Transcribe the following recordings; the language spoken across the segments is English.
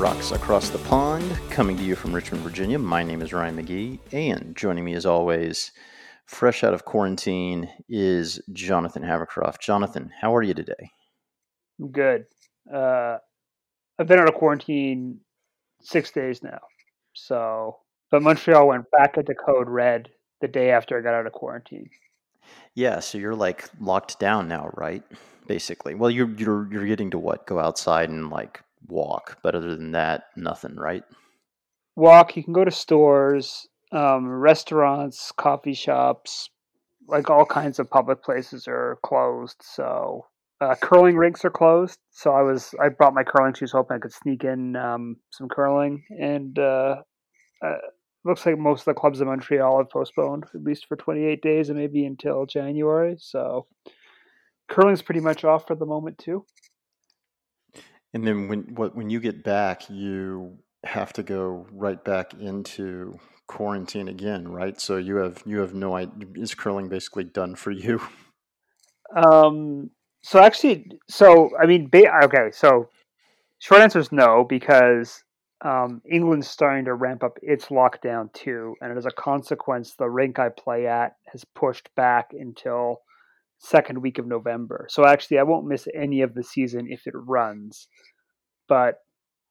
Rocks Across the Pond, coming to you from Richmond, Virginia. My name is Ryan McGee, and joining me as always, fresh out of quarantine, is Jonathan Havercroft. Jonathan, how are you today? I'm Good. Uh, I've been out of quarantine six days now. So, but Montreal went back into code red the day after I got out of quarantine. Yeah, so you're like locked down now, right? Basically. Well, you're you're you're getting to what? Go outside and like walk, but other than that, nothing, right? Walk. You can go to stores, um, restaurants, coffee shops, like all kinds of public places are closed. So uh, curling rinks are closed. So I was I brought my curling shoes hoping I could sneak in um, some curling, and uh, uh, looks like most of the clubs in Montreal have postponed at least for 28 days and maybe until January. So curling's pretty much off for the moment too. And then when what when you get back, you have to go right back into quarantine again, right? So you have you have no idea. Is curling basically done for you? Um. So actually, so I mean, ba- okay. So short answer is no because um, England's starting to ramp up its lockdown too, and as a consequence, the rink I play at has pushed back until second week of November. So actually, I won't miss any of the season if it runs. But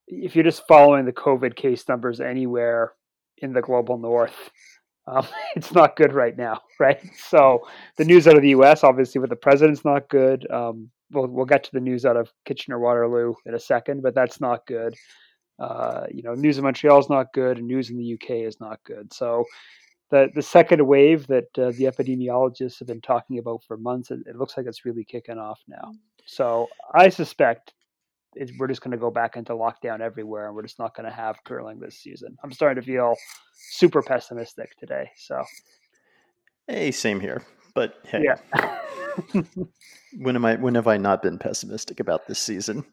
if you're just following the COVID case numbers anywhere in the global north, um, it's not good right now, right? So the news out of the U.S. obviously with the president's not good. Um, we'll we'll get to the news out of Kitchener Waterloo in a second, but that's not good. Uh, you know, news in Montreal is not good, and news in the UK is not good. So the the second wave that uh, the epidemiologists have been talking about for months, it, it, looks like it's really kicking off now. So I suspect we're just going to go back into lockdown everywhere, and we're just not going to have curling this season. I'm starting to feel super pessimistic today. So, hey, same here. But hey, yeah. when am I? When have I not been pessimistic about this season?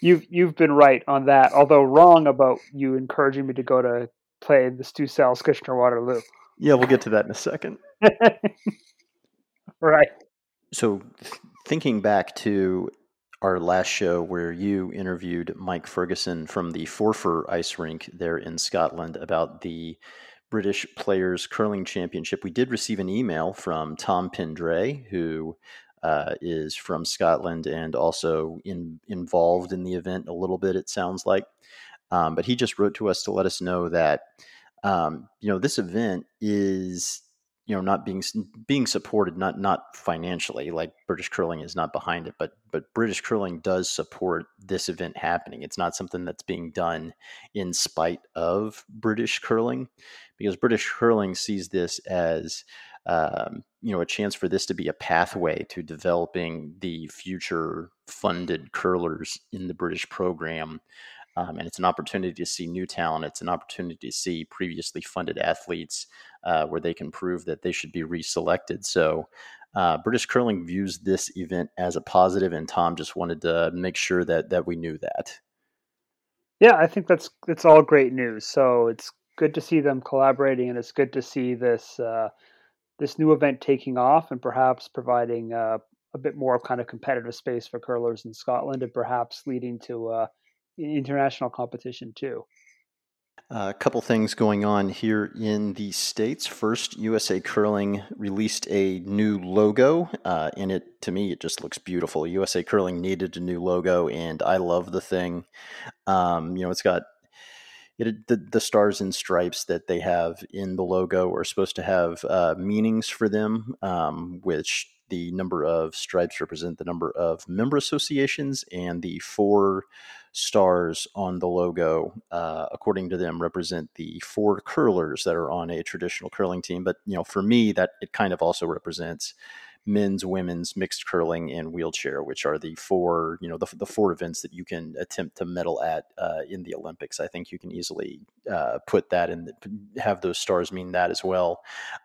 You've you've been right on that, although wrong about you encouraging me to go to play the Stu Sells Kitchener Waterloo. Yeah, we'll get to that in a second. right. So, thinking back to our last show where you interviewed Mike Ferguson from the Forfar Ice Rink there in Scotland about the British Players Curling Championship, we did receive an email from Tom Pendray, who uh, is from Scotland and also in, involved in the event a little bit, it sounds like. Um, but he just wrote to us to let us know that um, you know this event is you know not being being supported not not financially like British curling is not behind it but but British curling does support this event happening. It's not something that's being done in spite of British curling because British curling sees this as um, you know a chance for this to be a pathway to developing the future funded curlers in the British program um, and it's an opportunity to see new talent. It's an opportunity to see previously funded athletes uh, where they can prove that they should be reselected. So, uh, British curling views this event as a positive, and Tom just wanted to make sure that that we knew that. Yeah, I think that's that's all great news. So it's good to see them collaborating, and it's good to see this uh, this new event taking off, and perhaps providing uh, a bit more kind of competitive space for curlers in Scotland, and perhaps leading to uh, international competition too. A couple things going on here in the States. First, USA Curling released a new logo. Uh, and it, to me, it just looks beautiful. USA Curling needed a new logo, and I love the thing. Um, you know, it's got it, the, the stars and stripes that they have in the logo are supposed to have uh, meanings for them, um, which the number of stripes represent the number of member associations, and the four stars on the logo, uh, according to them, represent the four curlers that are on a traditional curling team. But you know, for me, that it kind of also represents men's, women's, mixed curling, and wheelchair, which are the four you know the, the four events that you can attempt to medal at uh, in the Olympics. I think you can easily uh, put that and have those stars mean that as well.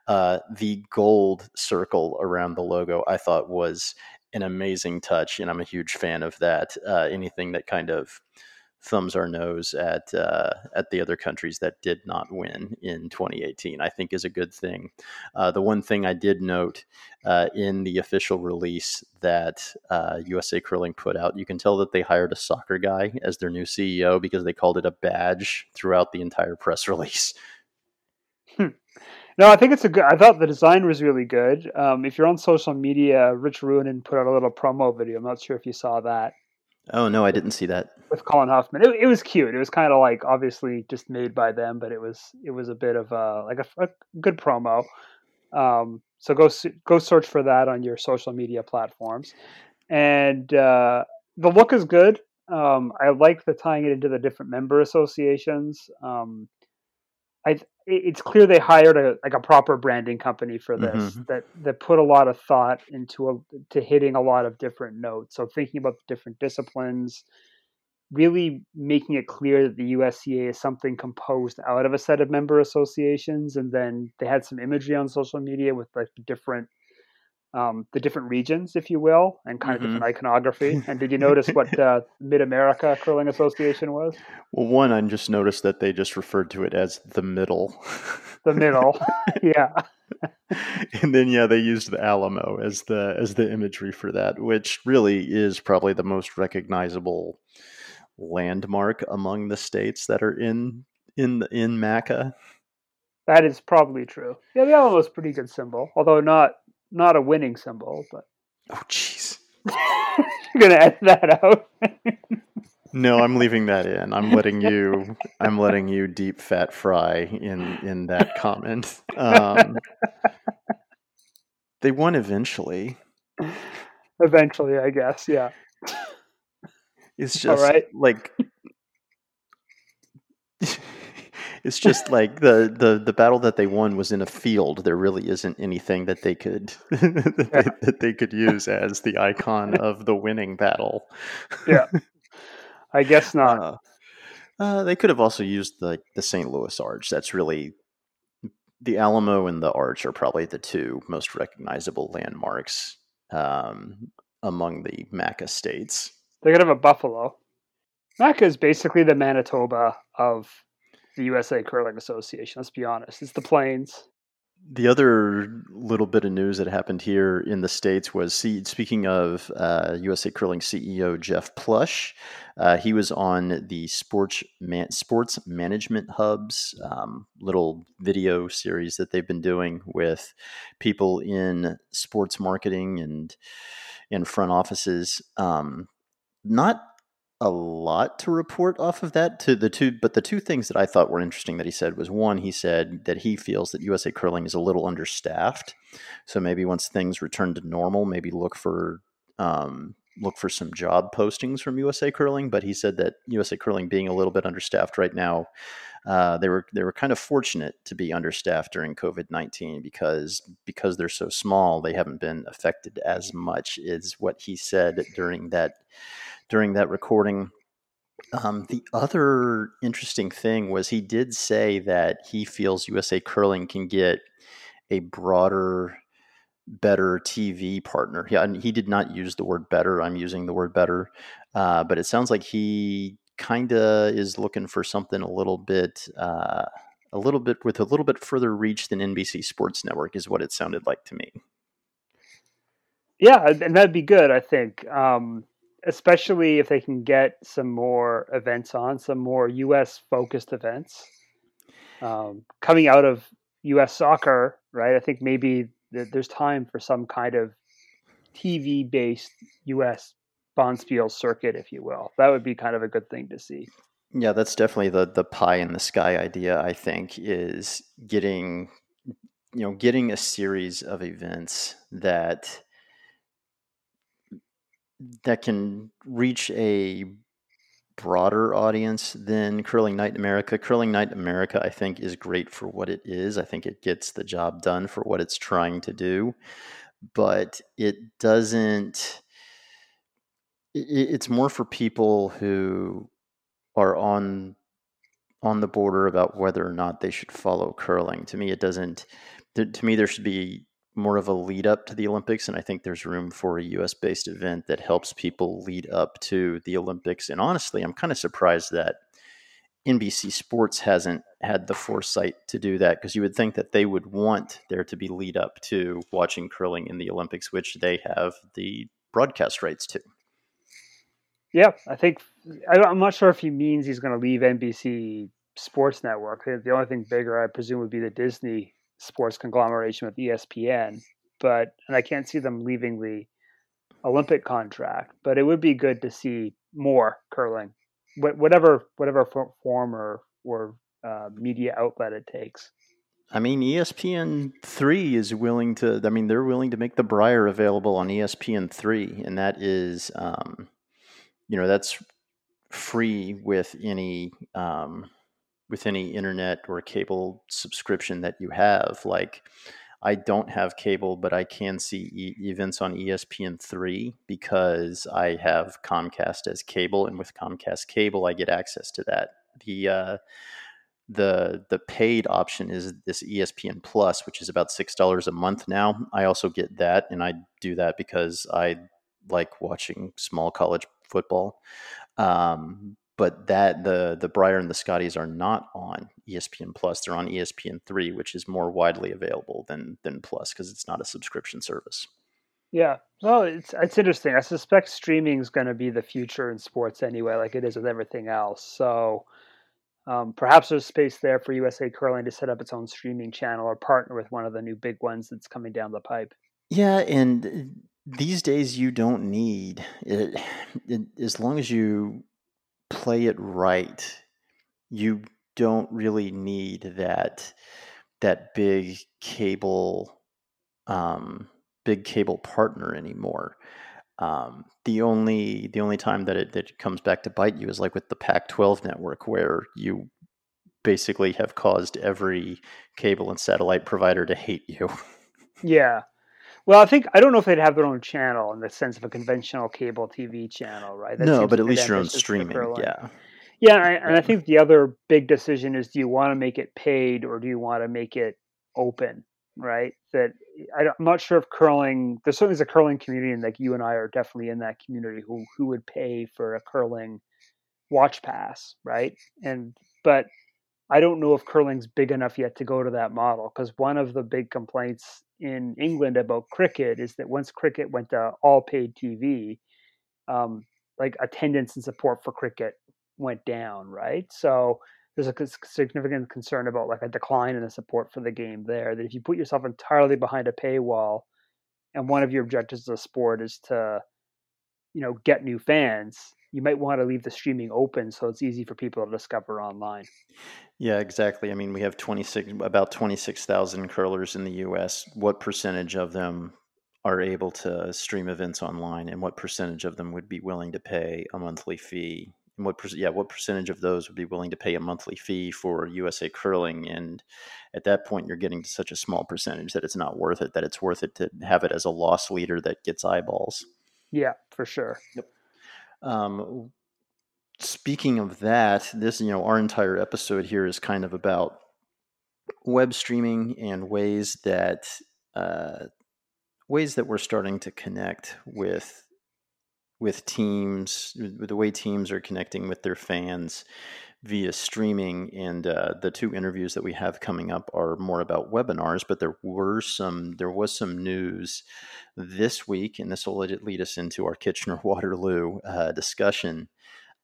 Uh, the gold circle around the logo I thought was an amazing touch, and I'm a huge fan of that. Uh, anything that kind of thumbs our nose at uh, at the other countries that did not win in 2018. I think is a good thing. Uh, the one thing I did note uh, in the official release that USA uh, Curling put out, you can tell that they hired a soccer guy as their new CEO because they called it a badge throughout the entire press release. No, I think it's a good. I thought the design was really good. Um, if you're on social media, Rich Ruohonen put out a little promo video. I'm not sure if you saw that. Oh no, I didn't see that with Colin Hufman, It, it was cute. It was kind of like obviously just made by them, but it was it was a bit of a like a, a good promo. Um, so go go search for that on your social media platforms, and uh, the look is good. Um, I like the tying it into the different member associations. Um, I it's clear they hired a like a proper branding company for this mm-hmm. that that put a lot of thought into a, to hitting a lot of different notes. So thinking about the different disciplines, really making it clear that the USCA is something composed out of a set of member associations, and then they had some imagery on social media with like different um, the different regions, if you will, and kind mm-hmm. of different iconography. And did you notice what uh, Mid America Curling Association was? Well, one, I just noticed that they just referred to it as the middle. The middle, yeah. and then yeah, they used the Alamo as the as the imagery for that, which really is probably the most recognizable landmark among the states that are in in in MACA. That is probably true. Yeah, the Alamo is pretty good symbol, although not not a winning symbol, but oh jeez, you're gonna edit that out. no, I'm leaving that in. I'm letting you. I'm letting you deep fat fry in in that comment. Um, they won eventually. Eventually, I guess. Yeah. It's just like it's just like the, the the battle that they won was in a field. There really isn't anything that they could that, yeah. they, that, they, could use as the icon of the winning battle. yeah, I guess not. Uh, uh, they could have also used the the St. Louis Arch. That's really the Alamo and the Arch are probably the two most recognizable landmarks um, among the MACA states. They're gonna have a buffalo. MACA is basically the Manitoba of the USA Curling Association. Let's be honest, it's the Plains. The other little bit of news that happened here in the states was, speaking of uh, USA Curling CEO Jeff Plush, uh, he was on the Sports Man- Sports Management Hub's um, little video series that they've been doing with people in sports marketing and in front offices. Um, not a lot to report off of that. To the two but the two things that i thought were interesting that he said was one he said that he feels that usa curling is a little understaffed. So maybe once things return to normal maybe look for um, look for some job postings from usa curling but he said that usa curling being a little bit understaffed right now uh, they were they were kind of fortunate to be understaffed during COVID nineteen because because they're so small, they haven't been affected as much. Is what he said during that during that recording. Um, the other interesting thing was he did say that he feels USA Curling can get a broader, better TV partner. Yeah, he did not use the word better. I'm using the word better, uh, but it sounds like he kind of is looking for something a little bit. Uh, a little bit with a little bit further reach than NBC Sports Network is what it sounded like to me. Yeah, and that'd be good. I think. Um, especially if they can get some more events on, some more U.S. focused events um, coming out of U.S. soccer, right? I think maybe there's time for some kind of TV based U.S. Bonspiel circuit, if you will. That would be kind of a good thing to see. Yeah, that's definitely the the pie in the sky idea. I think is getting you know getting a series of events that that can reach a broader audience than Curling Night America. Curling Night America, I think, is great for what it is. I think it gets the job done for what it's trying to do. but it doesn't. it's more for people who are on on the border about whether or not they should follow curling. To me, it doesn't. To me, there should be more of a lead up to the Olympics, and I think there's room for a U.S. based event that helps people lead up to the Olympics. And honestly, I'm kind of surprised that NBC Sports hasn't had the foresight to do that because you would think that they would want there to be lead up to watching curling in the Olympics, which they have the broadcast rights to. Yeah, I think I'm not sure if he means he's going to leave NBC Sports Network. The only thing bigger, I presume, would be the Disney sports conglomeration with ESPN. But and I can't see them leaving the Olympic contract. But it would be good to see more curling, whatever whatever form or or uh, media outlet it takes. I mean, ESPN three is willing to. I mean, they're willing to make the Brier available on ESPN three, and that is, um, you know, that's free with any um, with any internet or cable subscription that you have. Like, I don't have cable, but I can see e- events on ESPN3 because I have Comcast as cable, and with Comcast cable, I get access to that. The uh, the the paid option is this ESPN Plus, which is about six dollars a month now. I also get that, and I do that because I like watching small college football. Um, but that the the Brier and the Scotties are not on ESPN Plus. They're on ESPN three, which is more widely available than than Plus because it's not a subscription service. Yeah, well, it's it's interesting. I suspect streaming is going to be the future in sports anyway, like it is with everything else. So um, perhaps there's space there for USA Curling to set up its own streaming channel or partner with one of the new big ones that's coming down the pipe. Yeah, and uh, these days you don't need it, it as long as you play it right, you don't really need that that big cable um, big cable partner anymore. Um, the only the only time that it that comes back to bite you is like with the Pac-12 network, where you basically have caused every cable and satellite provider to hate you. Yeah. Well, I think I don't know if they'd have their own channel in the sense of a conventional cable TV channel, right? That no, but at least your own streaming. Yeah. Yeah, and I, and I think the other big decision is: do you want to make it paid or do you want to make it open? Right. That I, am not sure if curling. There certainly is a curling community, and like you and I are definitely in that community who who would pay for a curling watch pass, right? And but I don't know if curling's big enough yet to go to that model because one of the big complaints in England about cricket is that once cricket went to all paid TV, um, like attendance and support for cricket went down, right? So there's a significant concern about like a decline in the support for the game there. That if you put yourself entirely behind a paywall, and one of your objectives as a sport is to, you know, get new fans, you might want to leave the streaming open so it's easy for people to discover online. Yeah, exactly. I mean, we have 26 about 26,000 curlers in the US. What percentage of them are able to stream events online and what percentage of them would be willing to pay a monthly fee and what yeah what percentage of those would be willing to pay a monthly fee for USA curling and at that point you're getting to such a small percentage that it's not worth it that it's worth it to have it as a loss leader that gets eyeballs yeah for sure yep um, speaking of that this you know our entire episode here is kind of about web streaming and ways that uh, ways that we're starting to connect with with teams, with the way teams are connecting with their fans via streaming. And uh, the two interviews that we have coming up are more about webinars, but there were some, there was some news this week, and this will lead us into our Kitchener Waterloo uh, discussion.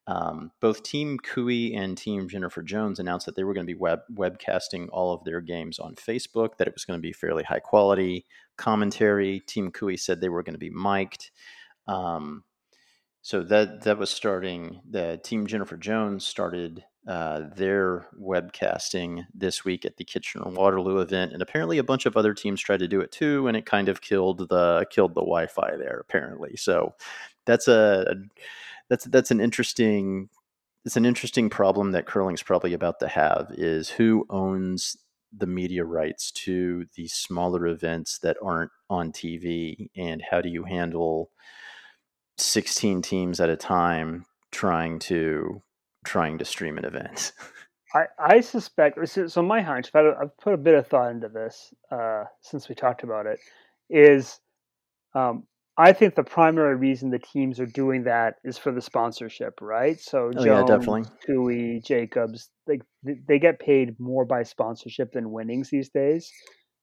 Um, both Team Koe and Team Jennifer Jones announced that they were going to be web webcasting all of their games on Facebook. That it was going to be fairly high quality commentary. Team Koe said they were going to be mic'd. Um, so that that was starting. The team Jennifer Jones started uh, their webcasting this week at the Kitchener Waterloo event, and apparently a bunch of other teams tried to do it too, and it kind of killed the killed the Wi-Fi there. Apparently, so that's a that's that's an interesting it's an interesting problem that curling's probably about to have is who owns the media rights to the smaller events that aren't on TV, and how do you handle 16 teams at a time trying to trying to stream an event? I, I suspect so. My hunch, but I've put a bit of thought into this uh, since we talked about it, is um, I think the primary reason the teams are doing that is for the sponsorship, right? So oh, Jones, yeah, definitely. Tui, Jacobs, like they get paid more by sponsorship than winnings these days.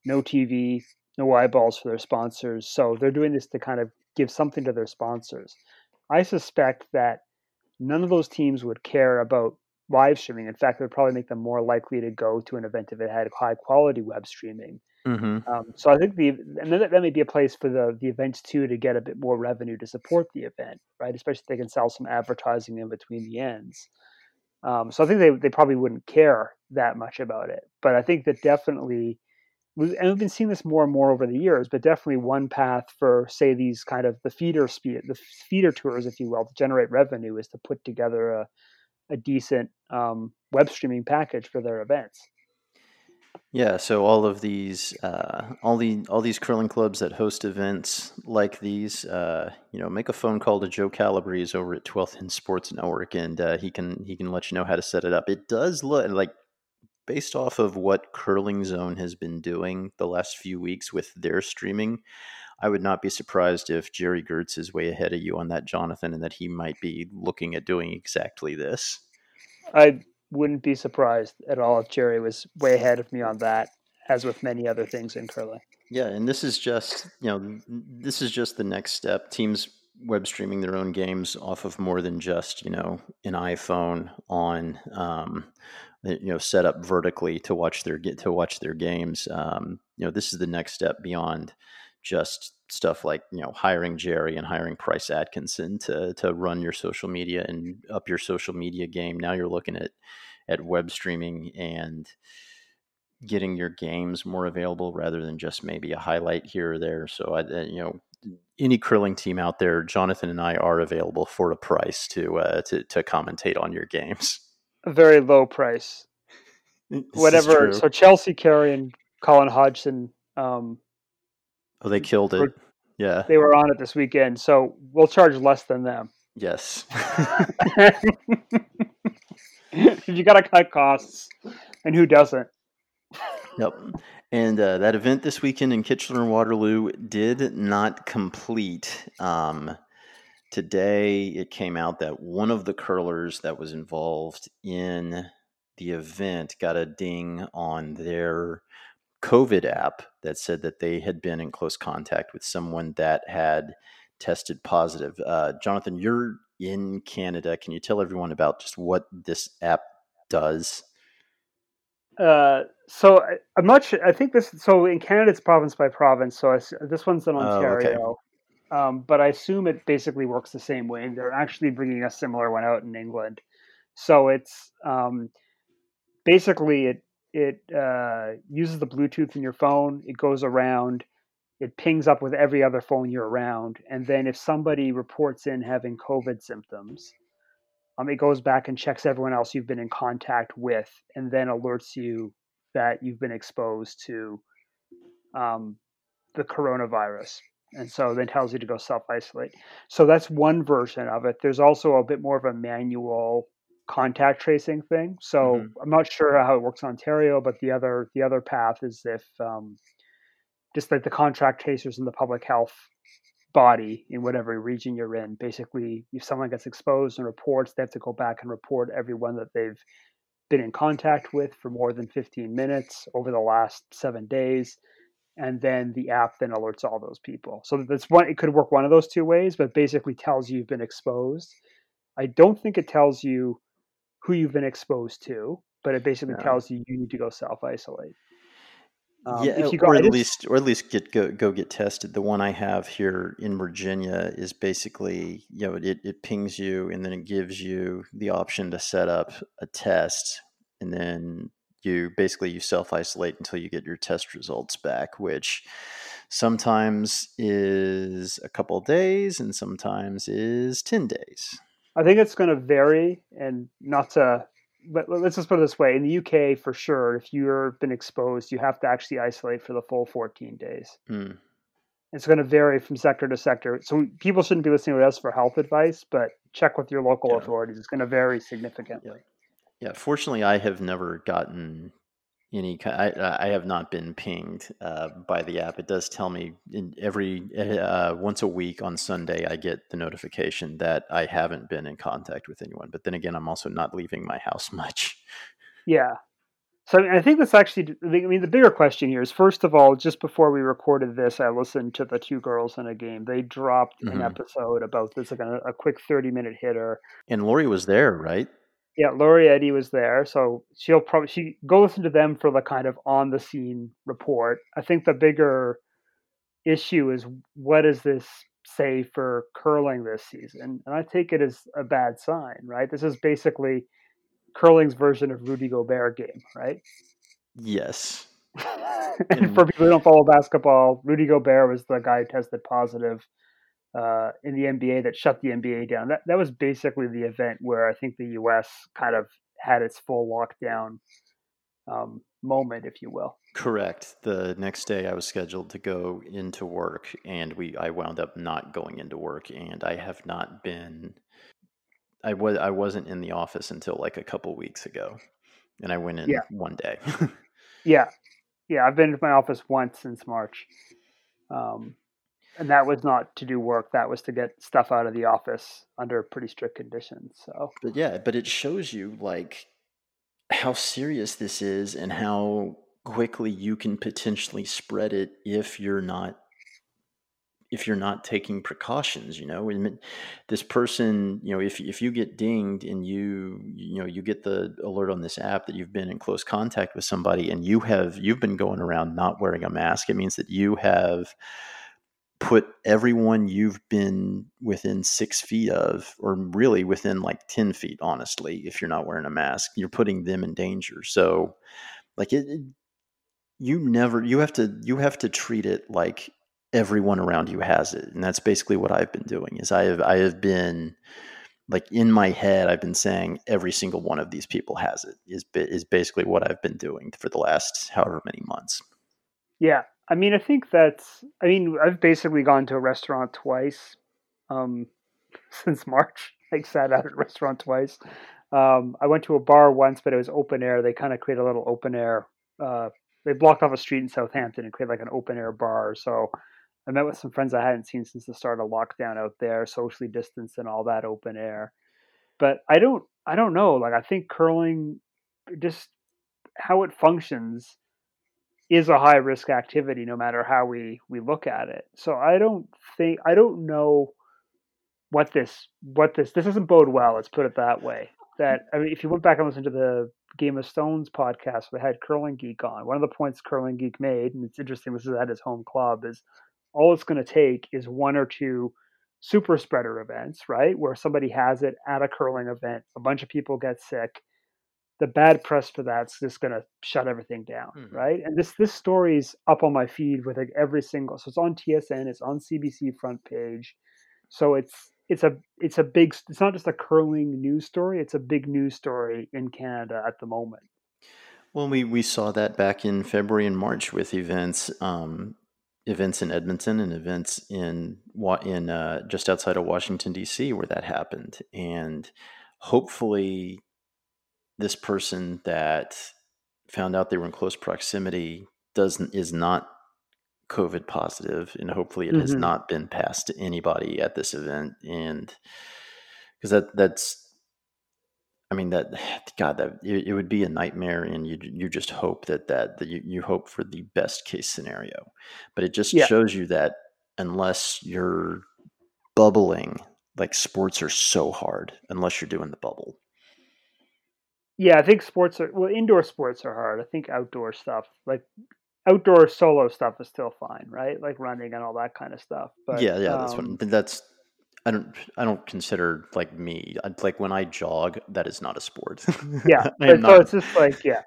No TV, no eyeballs for their sponsors, so they're doing this to kind of give something to their sponsors. I suspect that none of those teams would care about live streaming. In fact, it would probably make them more likely to go to an event if it had high quality web streaming Mm-hmm. Um, so I think the and that, that may be a place for the the events too to get a bit more revenue to support the event, right? Especially if they can sell some advertising in between the ends. Um, so I think they they probably wouldn't care that much about it, but I think that definitely. And we've been seeing this more and more over the years, but definitely one path for, say, these kind of the feeder the feeder tours, if you will, to generate revenue is to put together a, a decent um, web streaming package for their events. Yeah, so all of these, uh, all the all these curling clubs that host events like these, uh, you know, make a phone call to Joe Calabrese over at 12th and Sports Network, and uh, he can he can let you know how to set it up. It does look like, based off of what Curling Zone has been doing the last few weeks with their streaming, I would not be surprised if Gerry Geurts is way ahead of you on that, Jonathan, and that he might be looking at doing exactly this. I wouldn't be surprised at all if Gerry was way ahead of me on that, as with many other things in curling. Yeah, and this is just you know this is just the next step. Teams web streaming their own games off of more than just you know an iPhone on um, you know set up vertically to watch their get to watch their games. Um, you know this is the next step beyond just stuff like you know hiring Gerry and hiring Price Atkinson to to run your social media and up your social media game. Now you're looking at at web streaming and getting your games more available rather than just maybe a highlight here or there. So I, uh, you know, any curling team out there, Jonathan and I are available for a price to uh, to to commentate on your games. A very low price. This Whatever. So Chelsea Carey and Colin Hodgson um, Oh, they killed it. Yeah. They were on it this weekend, so we'll charge less than them. Yes. you got to cut costs, and who doesn't? Yep. And uh, that event this weekend in Kitchener and Waterloo did not complete. Um, today, it came out that one of the curlers that was involved in the event got a ding on their COVID app that said that they had been in close contact with someone that had tested positive. Uh, Jonathan, you're in Canada. Can you tell everyone about just what this app does? Uh, so I, am not sure. I think this. So in Canada, it's province by province. So I, this one's in Ontario, oh, okay. Um, but I assume it basically works the same way. They're actually bringing a similar one out in England. So it's um, basically it it uh, uses the Bluetooth in your phone. It goes around. It pings up with every other phone you're around, and then if somebody reports in having COVID symptoms, um, it goes back and checks everyone else you've been in contact with, and then alerts you that you've been exposed to um, the coronavirus. And so then tells you to go self isolate. So that's one version of it. There's also a bit more of a manual contact tracing thing. So mm-hmm. I'm not sure how it works in Ontario, but the other the other path is if um, just like the contract tracers in the public health body in whatever region you're in, basically, if someone gets exposed and reports, they have to go back and report everyone that they've been in contact with for more than 15 minutes over the last seven days. And then the app then alerts all those people. So that's one. It could work one of those two ways, but basically tells you you've been exposed. I don't think it tells you who you've been exposed to, but it basically tells you you need to go self isolate. Um, yeah, go, or at least, or at least get go go get tested. The one I have here in Virginia is basically, you know, it, it pings you and then it gives you the option to set up a test, and then you basically you self isolate until you get your test results back, which sometimes is a couple days and sometimes is ten days. I think it's going to vary, and not to but let's just put it this way: in the UK, for sure, if you've been exposed, you have to actually isolate for the full 14 days. Mm. It's going to vary from sector to sector. So people shouldn't be listening to us for health advice, but check with your local Yeah. authorities. It's going to vary significantly. Yeah, fortunately, I have never gotten any. I I have not been pinged uh, by the app. It does tell me in every uh, once a week on Sunday I get the notification that I haven't been in contact with anyone. But then again, I'm also not leaving my house much. Yeah. So I, think that's actually. I mean, the bigger question here is: first of all, just before we recorded this, I listened to the two girls in a game. They dropped an Mhm. episode about this, like a, a quick thirty-minute hitter. And Lori was there, right? Yeah, Lori Eddy was there, so she'll probably she go listen to them for the kind of on the scene report. I think the bigger issue is what does this say for curling this season, and I take it as a bad sign. Right, this is basically curling's version of Rudy Gobert game, right? Yes. and for people who don't follow basketball, Rudy Gobert was the guy who tested positive uh, in the NBA that shut the NBA down. That that was basically the event where I think the U.S. kind of had its full lockdown um, moment, if you will. Correct. The next day I was scheduled to go into work and we I wound up not going into work and I have not been I was I wasn't in the office until like a couple weeks ago. And I went in Yeah. one day. Yeah, yeah. I've been to my office once since March, um, and that was not to do work. That was to get stuff out of the office under pretty strict conditions. So but yeah, but it shows you like how serious this is and how quickly you can potentially spread it if you're not if you're not taking precautions you know this person you know if, if you get dinged and you you know you get the alert on this app that you've been in close contact with somebody and you have you've been going around not wearing a mask it means that you have put everyone you've been within six feet of or really within like 10 feet honestly if you're not wearing a mask you're putting them in danger. So like it, you never you have to you have to treat it like everyone around you has it and that's basically what i've been doing is i have i have been like in my head i've been saying every single one of these people has it is is basically what i've been doing for the last however many months. Yeah, I mean, I think that's. I mean, I've basically gone to a restaurant twice um, since March. Like, sat out at a restaurant twice. Um, I went to a bar once, but it was open air. They kind of create a little open air. Uh, they blocked off a street in Southampton and created like an open air bar. So I met with some friends I hadn't seen since the start of lockdown out there, socially distanced and all that open air. But I don't. I don't know. Like, I think curling, just how it functions is a high risk activity no matter how we we look at it. So i don't think i don't know what this what this this doesn't bode well let's put it that way. That i mean if you went back and listened to the game of stones podcast they had curling geek on one of the points curling geek made and it's interesting this is at his home club is all it's going to take is one or two super spreader events right? Where somebody has it at a curling event a bunch of people get sick the bad press for that's just going to shut everything down, Mhm. right? And this this story's up on my feed with like every single. So it's on TSN, it's on CBC front page. So it's it's a it's a big. It's not just a curling news story. It's a big news story in Canada at the moment. Well, we, we saw that back in February and March with events, um, events in Edmonton and events in Wa- in uh, just outside of Washington D.C. where that happened, and hopefully, this person that found out they were in close proximity doesn't is not COVID positive, and hopefully, it has Mhm. not been passed to anybody at this event, and because that that's I mean that God that it, it would be a nightmare, and you you just hope that that, that you, you hope for the best case scenario, but it just Yeah. shows you that unless you're bubbling, like sports are so hard unless you're doing the bubble. Yeah, I think sports are well. Indoor sports are hard. I think outdoor stuff, like outdoor solo stuff, is still fine, right? Like running and all that kind of stuff. But yeah, yeah, that's um, what that's. I don't. I don't consider like me. I, like when I jog, that is not a sport. yeah but, so it's just like yeah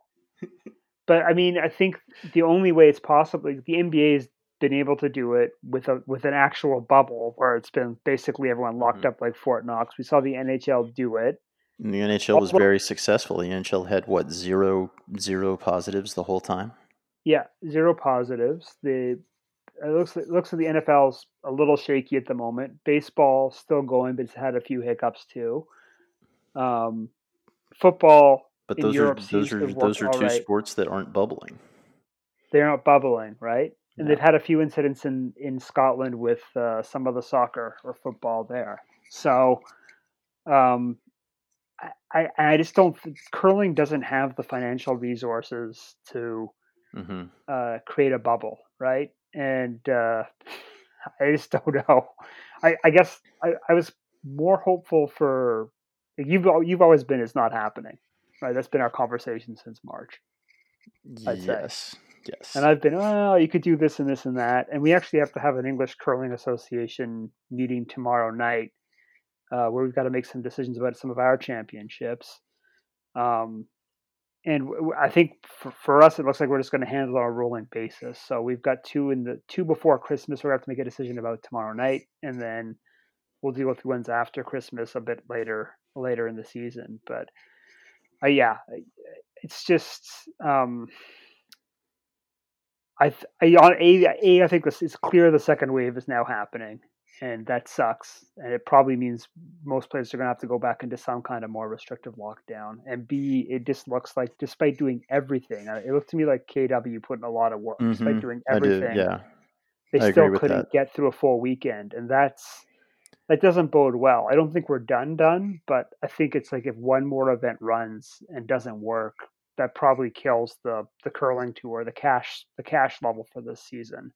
but i mean i think the only way it's possible the nba's been able to do it with a with an actual bubble where it's been basically everyone locked Mhm. up like fort knox we saw the nhl do it And the NHL was very successful. The NHL had what zero zero positives the whole time. Yeah, zero positives. The it looks it looks like the NFL's a little shaky at the moment. Baseball still going, but it's had a few hiccups too. Um, football, but those Europe are those are those are two right. sports that aren't bubbling. They're not bubbling, right? And yeah. they've had a few incidents in in Scotland with uh, some of the soccer or football there. So, um, I I just don't. Curling doesn't have the financial resources to mm-hmm. uh, create a bubble, right? and uh, I just don't know. I, I guess I, I, was more hopeful for you've you've always been it's not happening, right? That's been our conversation since March. I'd yes, say. yes. And I've been, oh, you could do this and this and that, and we actually have to have an English Curling Association meeting tomorrow night, uh, where we've got to make some decisions about some of our championships. Um, and I think for, for, us, it looks like we're just going to handle on a rolling basis. So we've got two in the two before Christmas. We're going to have to make a decision about tomorrow night, and then we'll deal with the ones after Christmas a bit later later in the season. But uh, yeah, it's just um, I, I on a, a I think this it's clear the second wave is now happening, and that sucks. And it probably means most players are going to have to go back into some kind of more restrictive lockdown. And B, it just looks like, despite doing everything, uh, it looked to me like KW put in a lot of work. Mm-hmm. Despite doing everything, yeah, they I still couldn't that. get through a full weekend, and that's that doesn't bode well. I don't think we're done done, but I think it's like if one more event runs and doesn't work, that probably kills the the curling tour, the cash the cash level for this season.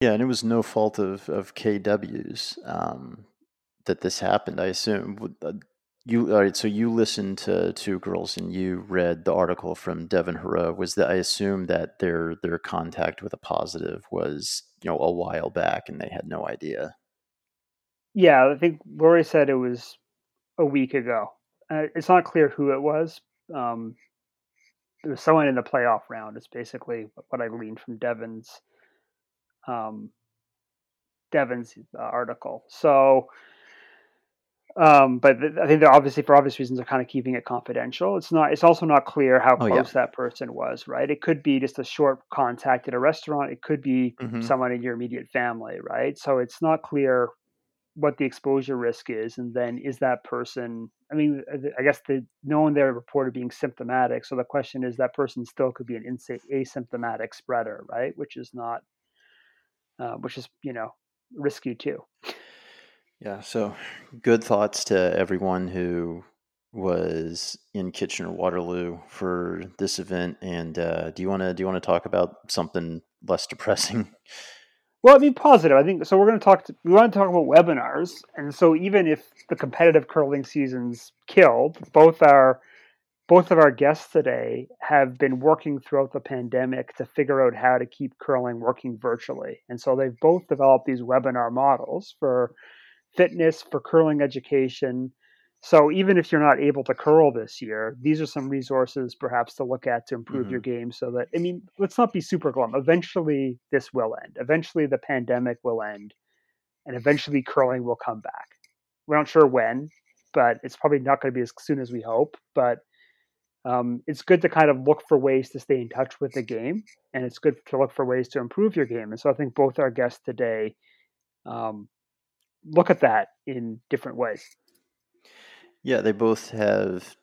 Yeah, and it was no fault of of KW's um, that this happened. I assume uh, you. All right, so you listened to Two Girls and you read the article from Devin Heroux. Was that I assume that their their contact with a positive was you know a while back and they had no idea. Yeah, I think Lori said it was a week ago. Uh, it's not clear who it was. Um, it was someone in the playoff round. It's basically what I gleaned from Devin's um, Devin's uh, article. So, um, but th- I think they're obviously for obvious reasons are kind of keeping it confidential. It's not. It's also not clear how oh, close yeah. that person was. Right. It could be just a short contact at a restaurant. It could be mm-hmm. someone in your immediate family. Right. So it's not clear what the exposure risk is, and then is that person? I mean, uh, I guess the knowing they're reported being symptomatic. So the question is, that person still could be an asymptomatic spreader, right? Which is not uh, which is you know risky too. Yeah. So good thoughts to everyone who was in Kitchener Waterloo for this event. And uh, do you want to do you want to talk about something less depressing? Well, I mean, positive. I think so. We're going to talk. To, we want to talk about webinars, and so even if the competitive curling season's killed, both our both of our guests today have been working throughout the pandemic to figure out how to keep curling working virtually. And so they've both developed these webinar models for fitness, for curling education. So even if you're not able to curl this year, these are some resources perhaps to look at to improve mm-hmm. your game so that, I mean, let's not be super glum. Eventually, this will end. Eventually, the pandemic will end. And eventually, curling will come back. We're not sure when, but it's probably not going to be as soon as we hope. But um, it's good to kind of look for ways to stay in touch with the game, and it's good to look for ways to improve your game. And so I think both our guests today um, look at that in different ways. Yeah, they both have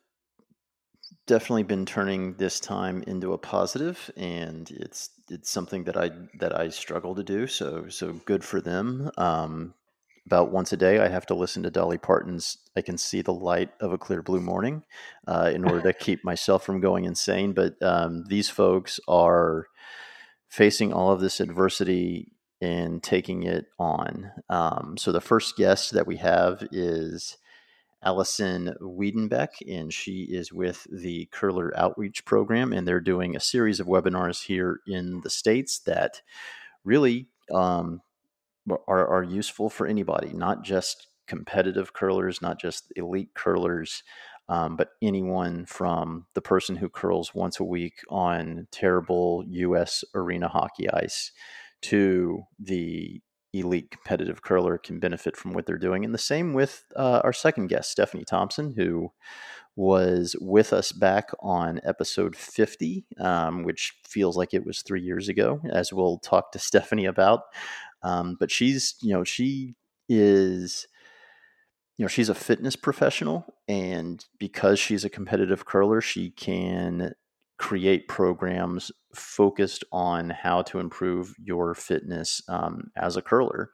definitely been turning this time into a positive, and it's it's something that I that I struggle to do. So so good for them. Um, about once a day, I have to listen to Dolly Parton's "I Can See the Light of a Clear Blue Morning" uh, in order to keep myself from going insane. But um, these folks are facing all of this adversity and taking it on. Um, so the first guest that we have is Allison Wiedenbeck, and she is with the Curler Outreach Program, and they're doing a series of webinars here in the states that really um, are, are useful for anybody, not just competitive curlers, not just elite curlers, um, but anyone from the person who curls once a week on terrible U.S. arena hockey ice to the elite competitive curler can benefit from what they're doing. And the same with uh, our second guest, Stephanie Thompson, who was with us back on episode 50, um, which feels like it was three years ago, as we'll talk to Stephanie about. Um, but she's, you know, she is, you know, she's a fitness professional. And because she's a competitive curler, she can create programs focused on how to improve your fitness um, as a curler.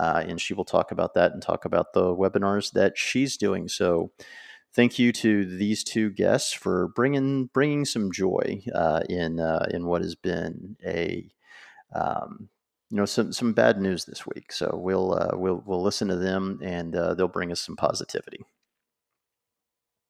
Uh, and she will talk about that and talk about the webinars that she's doing. So, thank you to these two guests for bringing bringing some joy uh, in uh, in what has been a um, you know some some bad news this week. So we'll uh, we'll we'll listen to them and uh, they'll bring us some positivity.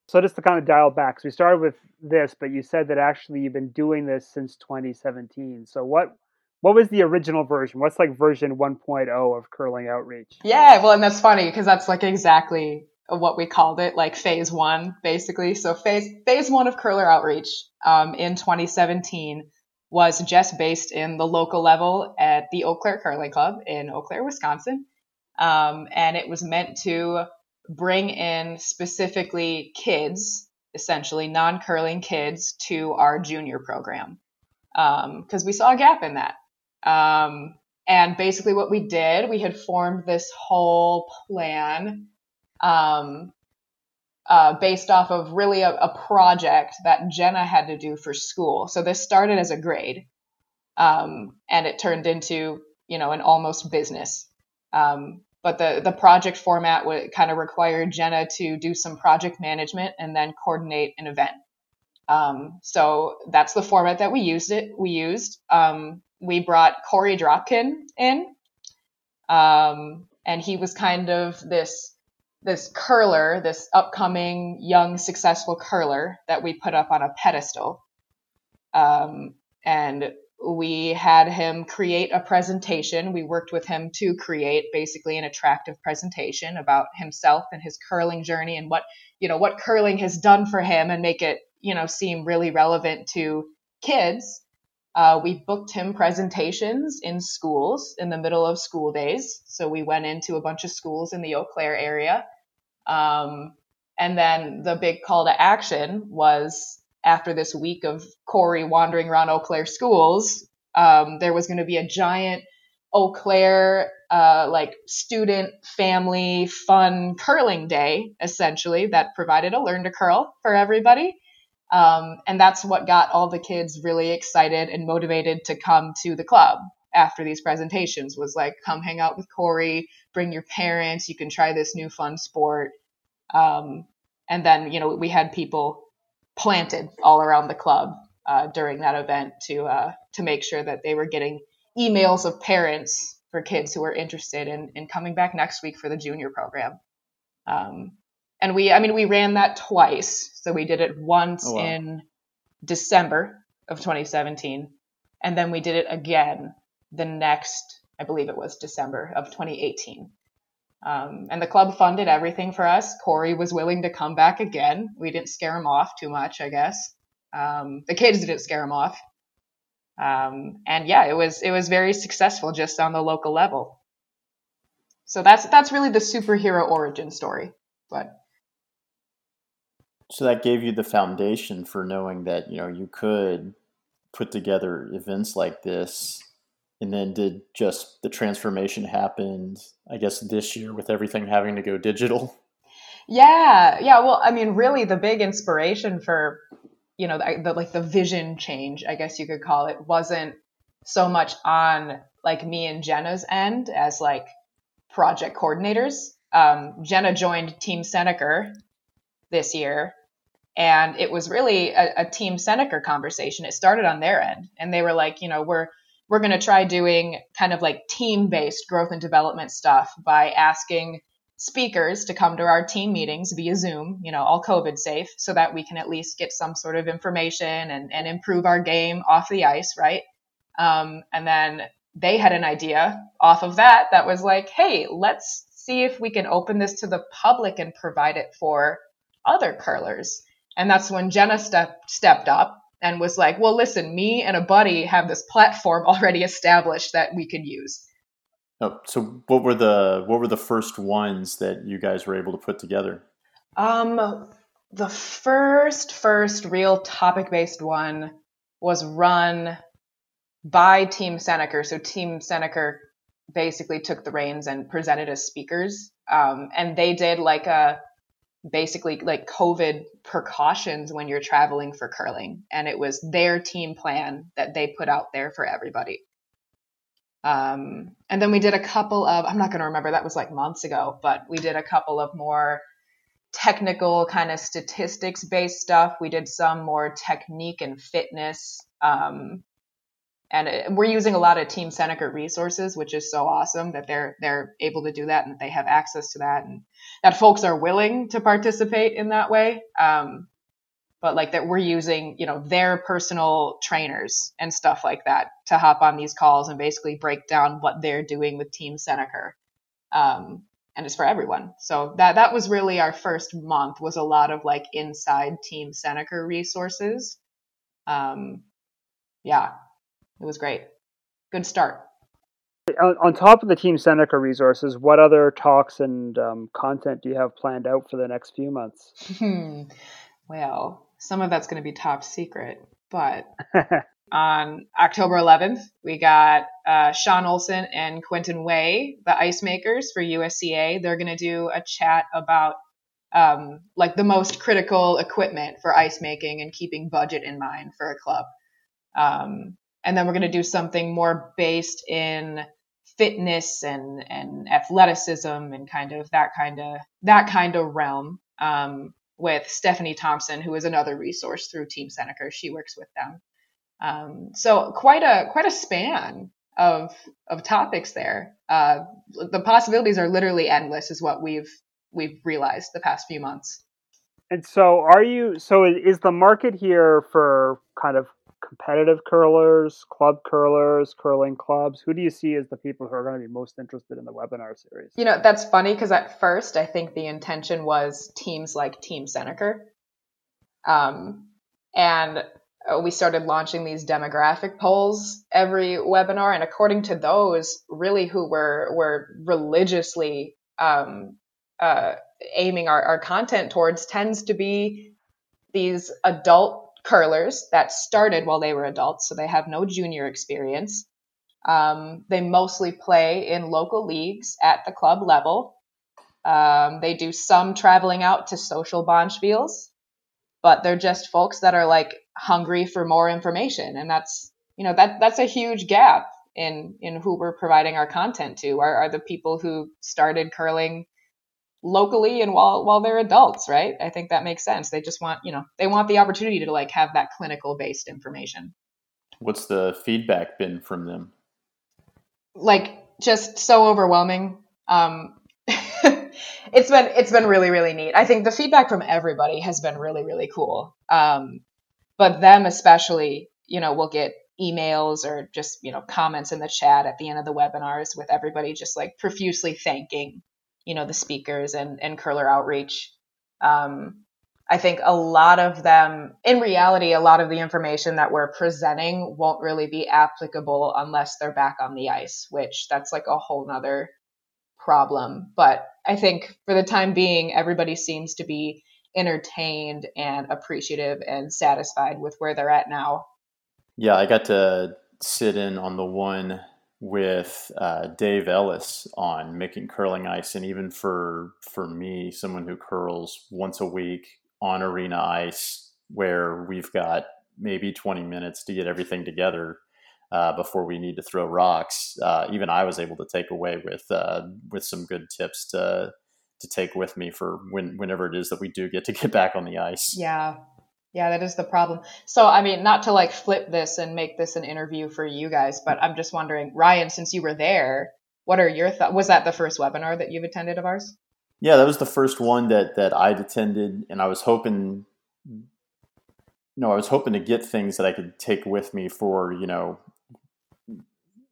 So just to kind of dial back, so we started with this, but you said that actually you've been doing this since 2017. So what what was the original version? What's like version 1.0 of curling outreach? Yeah, well, and that's funny because that's like exactly what we called it, like phase one, basically. So phase phase one of curler outreach um, in 2017 was just based in the local level at the Eau Claire Curling Club in Eau Claire, Wisconsin, um, and it was meant to bring in specifically kids, essentially non curling kids, to our junior program because um, we saw a gap in that. Um, and basically, what we did, we had formed this whole plan um, uh, based off of really a, a, project that Jenna had to do for school. So this started as a grade, um, and it turned into you know an almost business. Um, but the the project format would kind of require Jenna to do some project management and then coordinate an event. Um, so that's the format that we used. It we used. Um, we brought Korey Dropkin in, um, and he was kind of this this curler, this upcoming young successful curler that we put up on a pedestal. Um, and we had him create a presentation. We worked with him to create basically an attractive presentation about himself and his curling journey and what, you know, what curling has done for him and make it, you know, seem really relevant to kids. Uh, we booked him presentations in schools in the middle of school days. So we went into a bunch of schools in the Eau Claire area um, and then the big call to action was after this week of Korey wandering around Eau Claire schools, um, there was going to be a giant Eau Claire uh, like student family fun curling day, essentially, that provided a learn to curl for everybody. Um, and that's what got all the kids really excited and motivated to come to the club after these presentations was like, come hang out with Korey, bring your parents, you can try this new fun sport. Um, and then, you know, we had people planted all around the club uh, during that event to uh, to make sure that they were getting emails of parents for kids who were interested in, in coming back next week for the junior program. Um, and we, I mean, we ran that twice. So we did it once oh, wow. in December of 2017, and then we did it again the next, I believe it was December of 2018. Um, and the club funded everything for us. Korey was willing to come back again. We didn't scare him off too much, I guess. Um, the kids didn't scare him off. Um, and yeah, it was it was very successful just on the local level. So that's that's really the superhero origin story. But so that gave you the foundation for knowing that you know you could put together events like this and then did just the transformation happened i guess this year with everything having to go digital? Yeah yeah well i mean really the big inspiration for you know the, the, like the vision change i guess you could call it wasn't so much on like me and jenna's end as like project coordinators. Um, jenna joined team seneca this year and it was really a, a team seneca conversation. It started on their end and they were like you know we're we're going to try doing kind of like team based growth and development stuff by asking speakers to come to our team meetings via Zoom, you know, all COVID safe, so that we can at least get some sort of information and, and improve our game off the ice, right? Um, and then they had an idea off of that that was like, hey, let's see if we can open this to the public and provide it for other curlers. And that's when Jenna step, stepped up and was like, well, listen, me and a buddy have this platform already established that we could use. Oh, so what were the what were the first ones that you guys were able to put together? Um, the first first real topic based one was run by Team Seneca. So Team Seneca basically took the reins and presented as speakers, um, and they did like a basically like COVID precautions when you're traveling for curling, and it was their team plan that they put out there for everybody. Um, and then we did a couple of, I'm not going to remember, that was like months ago, but we did a couple of more technical kind of statistics based stuff. We did some more technique and fitness. Um, and it, we're using a lot of Team Seneca resources, which is so awesome that they're they're able to do that and they have access to that, and that folks are willing to participate in that way. Um, but like that we're using, you know, their personal trainers and stuff like that to hop on these calls and basically break down what they're doing with Team Seneca. Um, and it's for everyone. So that that was really our first month was a lot of like inside Team Seneca resources. Um, yeah, it was great. Good start. On, on top of the Team Seneca resources, what other talks and um, content do you have planned out for the next few months? well, some of that's going to be top secret, but on October 11th, we got uh, Sean Olson and Quentin Way, the ice makers for USCA. They're going to do a chat about um, like the most critical equipment for ice making and keeping budget in mind for a club. Um, and then we're going to do something more based in fitness and and athleticism and kind of that kind of that kind of realm um, with Stephanie Thompson, who is another resource through Team Seneca. She works with them. Um, so quite a quite a span of of topics there. Uh, the possibilities are literally endless, is what we've we've realized the past few months. And so, are you? So, is the market here for kind of competitive curlers, club curlers, curling clubs? Who do you see as the people who are going to be most interested in the webinar series? You know, that's funny because at first I think the intention was teams like Team Seneca. Um, and uh, we started launching these demographic polls every webinar. And according to those, really who we're, we're religiously um, uh, aiming our, our content towards tends to be these adult curlers that started while they were adults, so they have no junior experience. Um, they mostly play in local leagues at the club level. Um, they do some traveling out to social bonspiels, but they're just folks that are like hungry for more information, and that's you know that that's a huge gap in in who we're providing our content to. Are, are the people who started curling locally and while while they're adults, right? I think that makes sense. They just want, you know, they want the opportunity to like have that clinical based information. What's the feedback been from them? Like just so overwhelming. Um it's been it's been really really neat. I think the feedback from everybody has been really really cool. Um but them especially, you know, will get emails or just, you know, comments in the chat at the end of the webinars with everybody just like profusely thanking you know the speakers and and curler outreach. Um, i think a lot of them in reality a lot of the information that we're presenting won't really be applicable unless they're back on the ice which that's like a whole nother problem. But i think for the time being everybody seems to be entertained and appreciative and satisfied with where they're at now. Yeah i got to sit in on the one with uh, Dave Ellis on making curling ice, and even for for me, someone who curls once a week on arena ice, where we've got maybe 20 minutes to get everything together uh, before we need to throw rocks. Uh, even I was able to take away with uh, with some good tips to to take with me for when whenever it is that we do get to get back on the ice. Yeah, yeah, that is the problem. So, I mean, not to like flip this and make this an interview for you guys, but I'm just wondering, Ryan, since you were there, what are your thoughts? Was that the first webinar that you've attended of ours? Yeah, that was the first one that that I'd attended, and I was hoping, you know, I was hoping to get things that I could take with me for you know.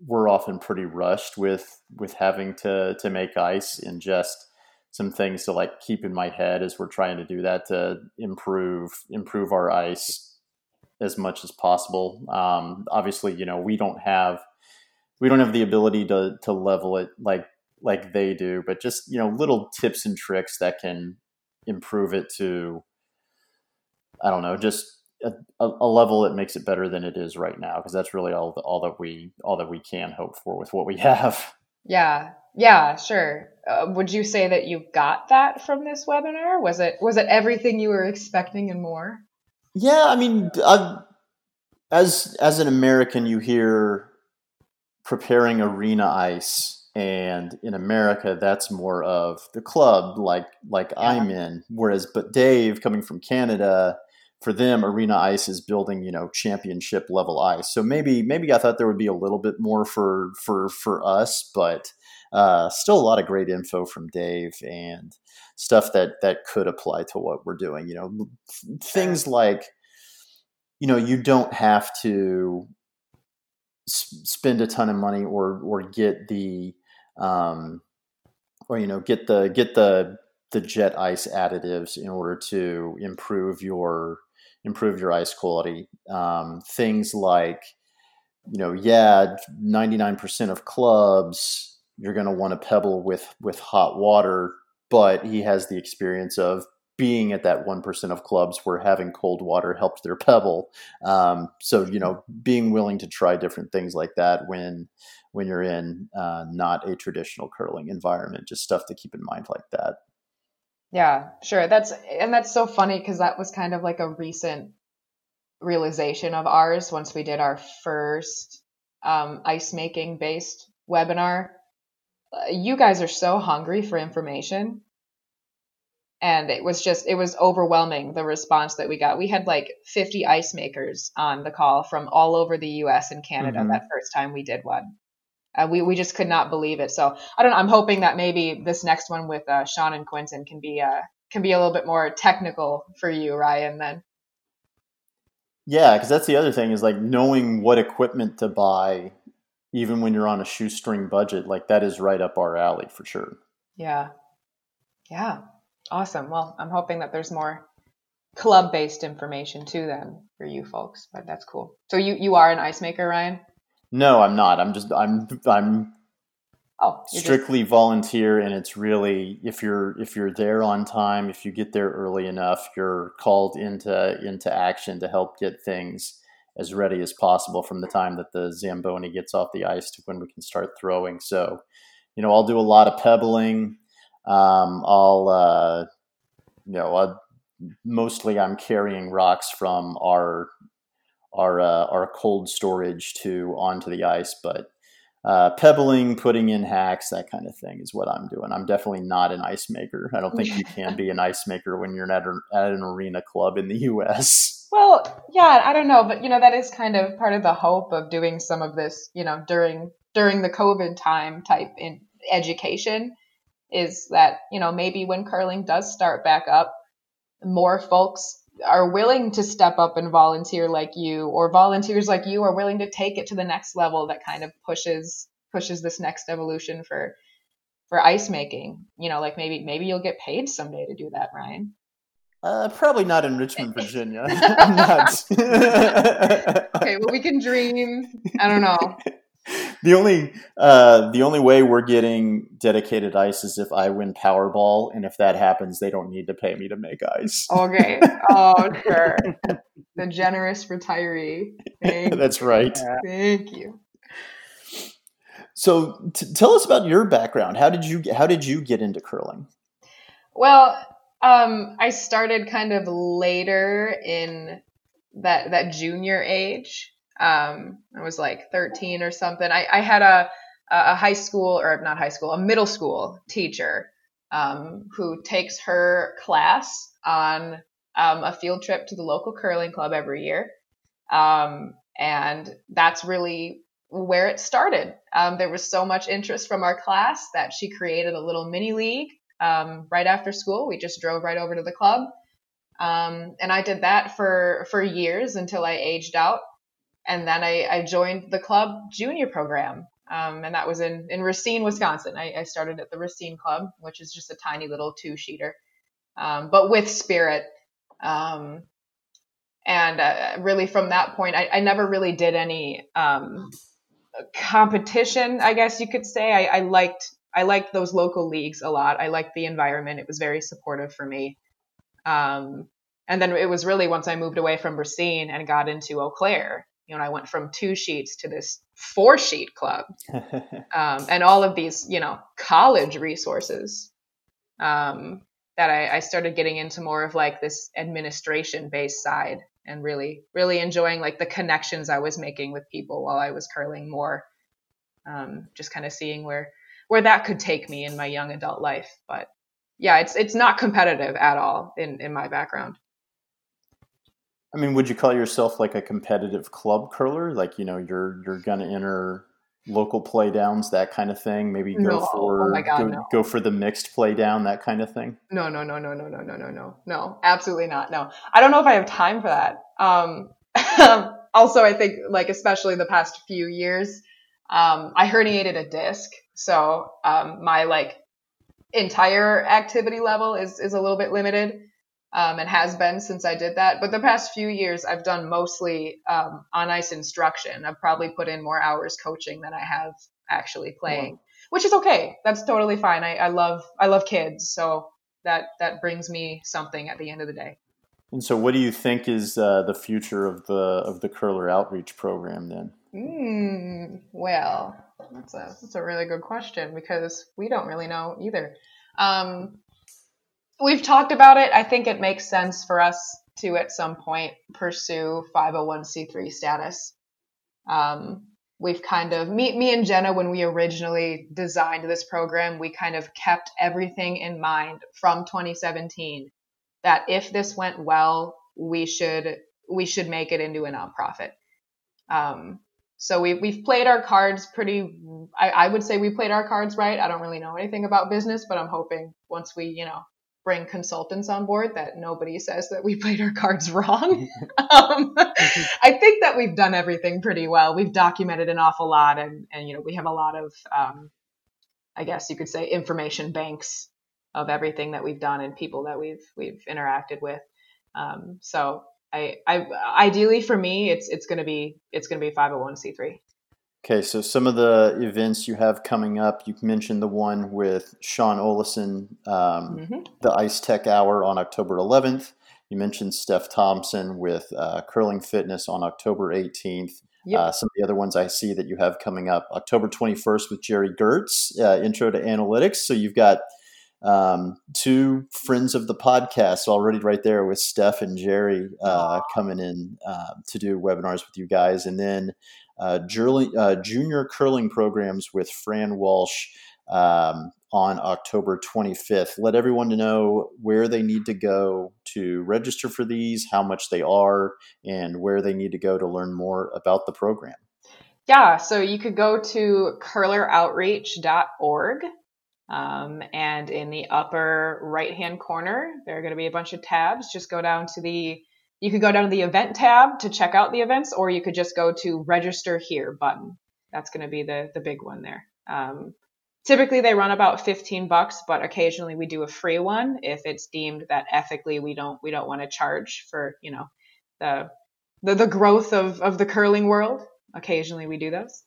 We're often pretty rushed with with having to to make ice and just some things to like keep in my head as we're trying to do that to improve improve our ice as much as possible. Um, obviously, you know we don't have we don't have the ability to to level it like like they do, but just you know little tips and tricks that can improve it to I don't know, just a, a level that makes it better than it is right now because that's really all all that we all that we can hope for with what we have. Yeah, yeah, sure. Uh, would you say that you got that from this webinar? Was it was it everything you were expecting and more? Yeah, I mean, I've, as as an American, you hear preparing arena ice, and in America, that's more of the club, like like yeah. I'm in. Whereas, but Dave, coming from Canada, for them, arena ice is building, you know, championship level ice. So maybe maybe I thought there would be a little bit more for for for us, but uh, still a lot of great info from Dave and stuff that that could apply to what we're doing. You know, things like you know you don't have to spend a ton of money or or get the um, or you know get the get the the jet ice additives in order to improve your improve your ice quality. Um, things like you know, yeah, ninety nine percent of clubs you're going to want to pebble with with hot water but he has the experience of being at that 1% of clubs where having cold water helped their pebble um, so you know being willing to try different things like that when when you're in uh, not a traditional curling environment just stuff to keep in mind like that yeah sure. That's and that's so funny because that was kind of like a recent realization of ours once we did our first um, ice making based webinar. You guys are so hungry for information. And it was just it was overwhelming the response that we got. We had like 50 ice makers on the call from all over the us and canada mm-hmm. that first time we did one uh, we, we just could not believe it so i don't know i'm hoping that maybe this next one with uh, sean and quinton can be uh, can be a little bit more technical for you ryan then yeah because that's the other thing is like knowing what equipment to buy even when you're on a shoestring budget, like that is right up our alley for sure. Yeah. Yeah. Awesome. Well, I'm hoping that there's more club based information too then for you folks, but that's cool. So you, you are an ice maker, Ryan? No, I'm not. I'm just, I'm, I'm oh, strictly just... volunteer. And it's really, if you're, if you're there on time, if you get there early enough, you're called into, into action to help get things as ready as possible from the time that the Zamboni gets off the ice to when we can start throwing. So, you know, I'll do a lot of pebbling. Um, I'll, uh, you know, I'll, mostly I'm carrying rocks from our our uh, our cold storage to onto the ice, but uh, pebbling, putting in hacks, that kind of thing is what I'm doing. I'm definitely not an ice maker. I don't think you can be an ice maker when you're at, at an arena club in the U.S. Well, yeah, I don't know, but you know that is kind of part of the hope of doing some of this, you know, during during the COVID time type in education is that you know maybe when curling does start back up, more folks are willing to step up and volunteer like you or volunteers like you are willing to take it to the next level that kind of pushes pushes this next evolution for for ice making you know like maybe maybe you'll get paid someday to do that ryan uh, probably not in Richmond, Virginia. Okay, well, we can dream. I don't know the only uh, the only way we're getting dedicated ice is if I win Powerball, and if that happens, they don't need to pay me to make ice. Okay. Oh, sure. the generous retiree. Thank That's right. Thank you. So, t- tell us about your background. How did you how did you get into curling? Well, um, I started kind of later in that that junior age. Um, I was like 13 or something. I, I had a, a high school, or not high school, a middle school teacher um, who takes her class on um, a field trip to the local curling club every year. Um, and that's really where it started. Um, there was so much interest from our class that she created a little mini league um, right after school. We just drove right over to the club. Um, and I did that for, for years until I aged out and then I, I joined the club junior program. Um, and that was in, in Racine, Wisconsin. I, I, started at the Racine Club, which is just a tiny little two sheeter, um, but with spirit. Um, and uh, really, from that point, I, I, never really did any um, competition, I guess you could say. I, I liked I liked those local leagues a lot. I liked the environment. It was very supportive for me. Um, and then it was really once I moved away from Racine and got into Eau Claire, you know, I went from two sheets to this four sheet club, um, and all of these, you know, college resources. Um, that I, I started getting into more of like this administration based side and really, really enjoying like the connections I was making with people while I was curling more. Um, just kind of seeing where where that could take me in my young adult life. But yeah, it's it's not competitive at all in in my background. I mean, would you call yourself like a competitive club curler? Like, you know, you're you're gonna enter local play downs, that kind of thing. Maybe go No. for Oh God, go, no. go for the mixed play down, that kind of thing. No, no, no, no, no, no, no, no, no, no, absolutely not. No, I don't know if I have time for that. Um, also, I think like especially the past few years, um, I herniated a disc, so um, my like entire activity level is is a little bit limited, um, and has been since I did that. But the past few years, I've done mostly um, on ice instruction. I've probably put in more hours coaching than I have actually playing, which is okay. That's totally fine. I, I love I love kids, so that that brings me something at the end of the day. And so, what do you think is uh, the future of the of the curler outreach program then? Mm, well, that's a that's a really good question because we don't really know either. Um, we've talked about it. I think it makes sense for us to at some point pursue 501c3 status. Um, we've kind of me me and Jenna when we originally designed this program, we kind of kept everything in mind from 2017 that if this went well, we should we should make it into a nonprofit. Um, so we we've played our cards pretty. I, I would say we played our cards right. I don't really know anything about business, but I'm hoping once we you know bring consultants on board that nobody says that we played our cards wrong. um, I think that we've done everything pretty well. We've documented an awful lot, and and you know we have a lot of, um, I guess you could say, information banks of everything that we've done and people that we've we've interacted with. Um, so I, I ideally for me, it's it's gonna be it's gonna be 501c3. Okay, so some of the events you have coming up, you mentioned the one with Sean Olison, um, hmm the Ice Tech Hour on October 11th. You mentioned Steph Thompson with uh, Curling Fitness on October 18th. Yep. Uh, some of the other ones I see that you have coming up October 21st with Gerry Geurts, uh, Intro to Analytics. So you've got um, two friends of the podcast already right there with Steph and Gerry uh, coming in uh, to do webinars with you guys. And then uh, junior, uh, junior curling programs with Fran Walsh um, on October 25th. Let everyone know where they need to go to register for these, how much they are, and where they need to go to learn more about the program. Yeah, so you could go to curleroutreach.org. Um, and in the upper right hand corner, there are going to be a bunch of tabs. Just go down to the, you could go down to the event tab to check out the events, or you could just go to register here button. That's going to be the, the big one there. Um, typically they run about 15 bucks, but occasionally we do a free one if it's deemed that ethically we don't, we don't want to charge for, you know, the, the, the growth of, of the curling world. Occasionally we do those.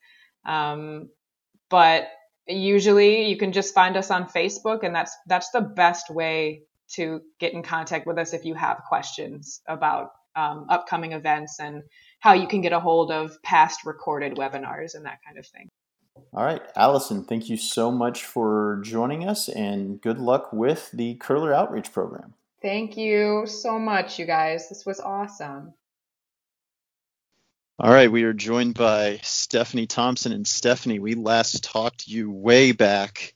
Um, but usually you can just find us on Facebook and that's that's the best way to get in contact with us if you have questions about um, upcoming events and how you can get a hold of past recorded webinars and that kind of thing. All right, Allison, thank you so much for joining us and good luck with the Curler Outreach Program. Thank you so much, you guys. This was awesome. All right, we are joined by Stephanie Thompson. And Stephanie, we last talked to you way back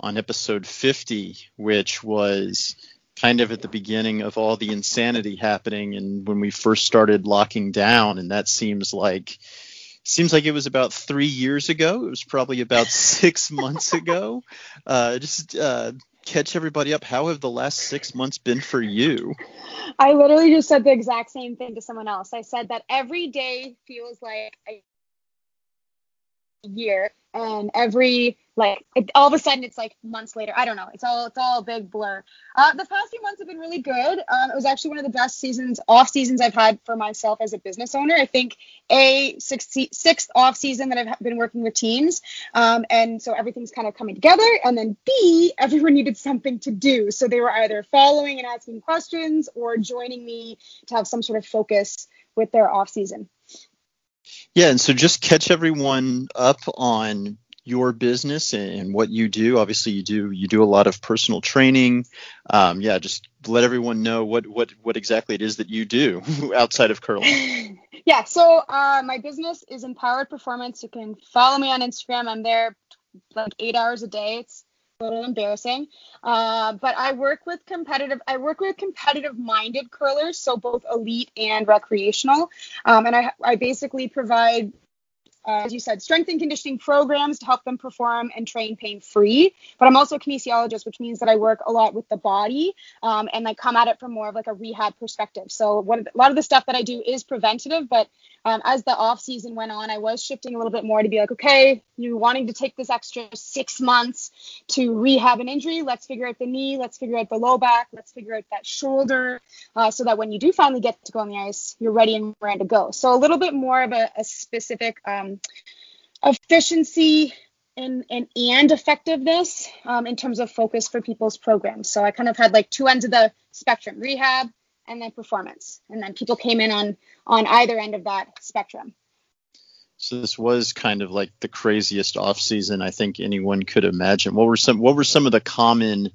on episode 50, which was kind of at the beginning of all the insanity happening and when we first started locking down. And that seems like seems like it was about three years ago. It was probably about six months ago. Uh, just uh, catch everybody up. How have the last six months been for you? I literally just said the exact same thing to someone else. I said that every day feels like a year and every like it, all of a sudden it's like months later. I don't know. It's all it's all a big blur. Uh, the past few months have been really good. Um, it was actually one of the best seasons off seasons i've had for myself as a business owner. I think a sixth, sixth off season that i've been working with teams. Um, and so everything's kind of coming together. And then b everyone needed something to do. So they were either following and asking questions or joining me to have some sort of focus with their off season yeah, and so just catch everyone up on your business and what you do. Obviously, you do you do a lot of personal training. Um, yeah, just let everyone know what what what exactly it is that you do outside of curling. yeah, so uh, my business is Empowered Performance. You can follow me on Instagram. I'm there like eight hours a day. It's a little embarrassing, uh, but I work with competitive. I work with competitive-minded curlers, so both elite and recreational. Um, and I I basically provide uh, as you said, strength and conditioning programs to help them perform and train pain free. But I'm also a kinesiologist, which means that I work a lot with the body um, and I come at it from more of like a rehab perspective. So what, a lot of the stuff that I do is preventative, but um, as the off season went on, I was shifting a little bit more to be like, okay, you're wanting to take this extra six months to rehab an injury. Let's figure out the knee. Let's figure out the low back. Let's figure out that shoulder, uh, so that when you do finally get to go on the ice, you're ready and ready to go. So a little bit more of a, a specific um, efficiency and, and and effectiveness um, in terms of focus for people's programs. So I kind of had like two ends of the spectrum: rehab and then performance. And then people came in on on either end of that spectrum. So this was kind of like the craziest off season I think anyone could imagine. What were some what were some of the common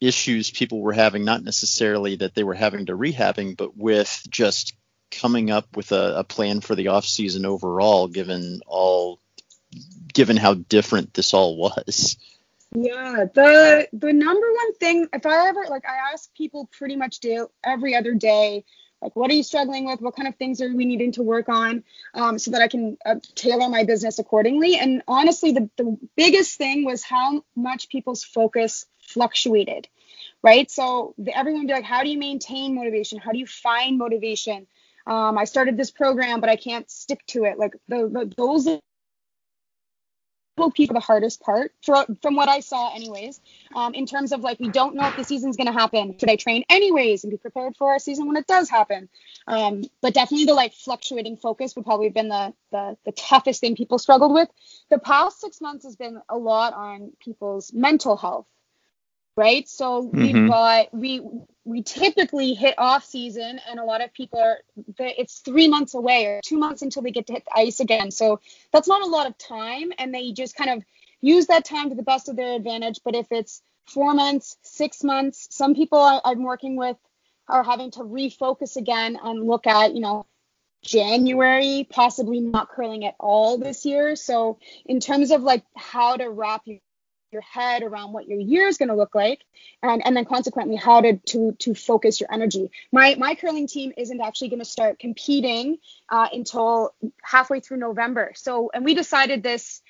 issues people were having, not necessarily that they were having to rehabbing, but with just coming up with a, a plan for the off season overall, given all given how different this all was. Yeah, the the number one thing, if I ever like, I ask people pretty much do every other day, like, what are you struggling with? What kind of things are we needing to work on, um, so that I can uh, tailor my business accordingly. And honestly, the the biggest thing was how much people's focus fluctuated, right? So the, everyone would be like, how do you maintain motivation? How do you find motivation? Um, I started this program, but I can't stick to it. Like the, the those people the hardest part for, from what I saw anyways. Um, in terms of like we don't know if the season's going to happen. Should I train anyways and be prepared for our season when it does happen? Um, but definitely the like fluctuating focus would probably have been the, the the toughest thing people struggled with. The past six months has been a lot on people's mental health right? So mm-hmm. we've got we we typically hit off season, and a lot of people are it's three months away or two months until they get to hit the ice again. So that's not a lot of time, and they just kind of use that time to the best of their advantage. But if it's four months, six months, some people I'm working with are having to refocus again and look at you know January, possibly not curling at all this year. So in terms of like how to wrap your your head around what your year is going to look like and and then consequently how to to to focus your energy. My my curling team isn't actually going to start competing uh, until halfway through november. So and we decided this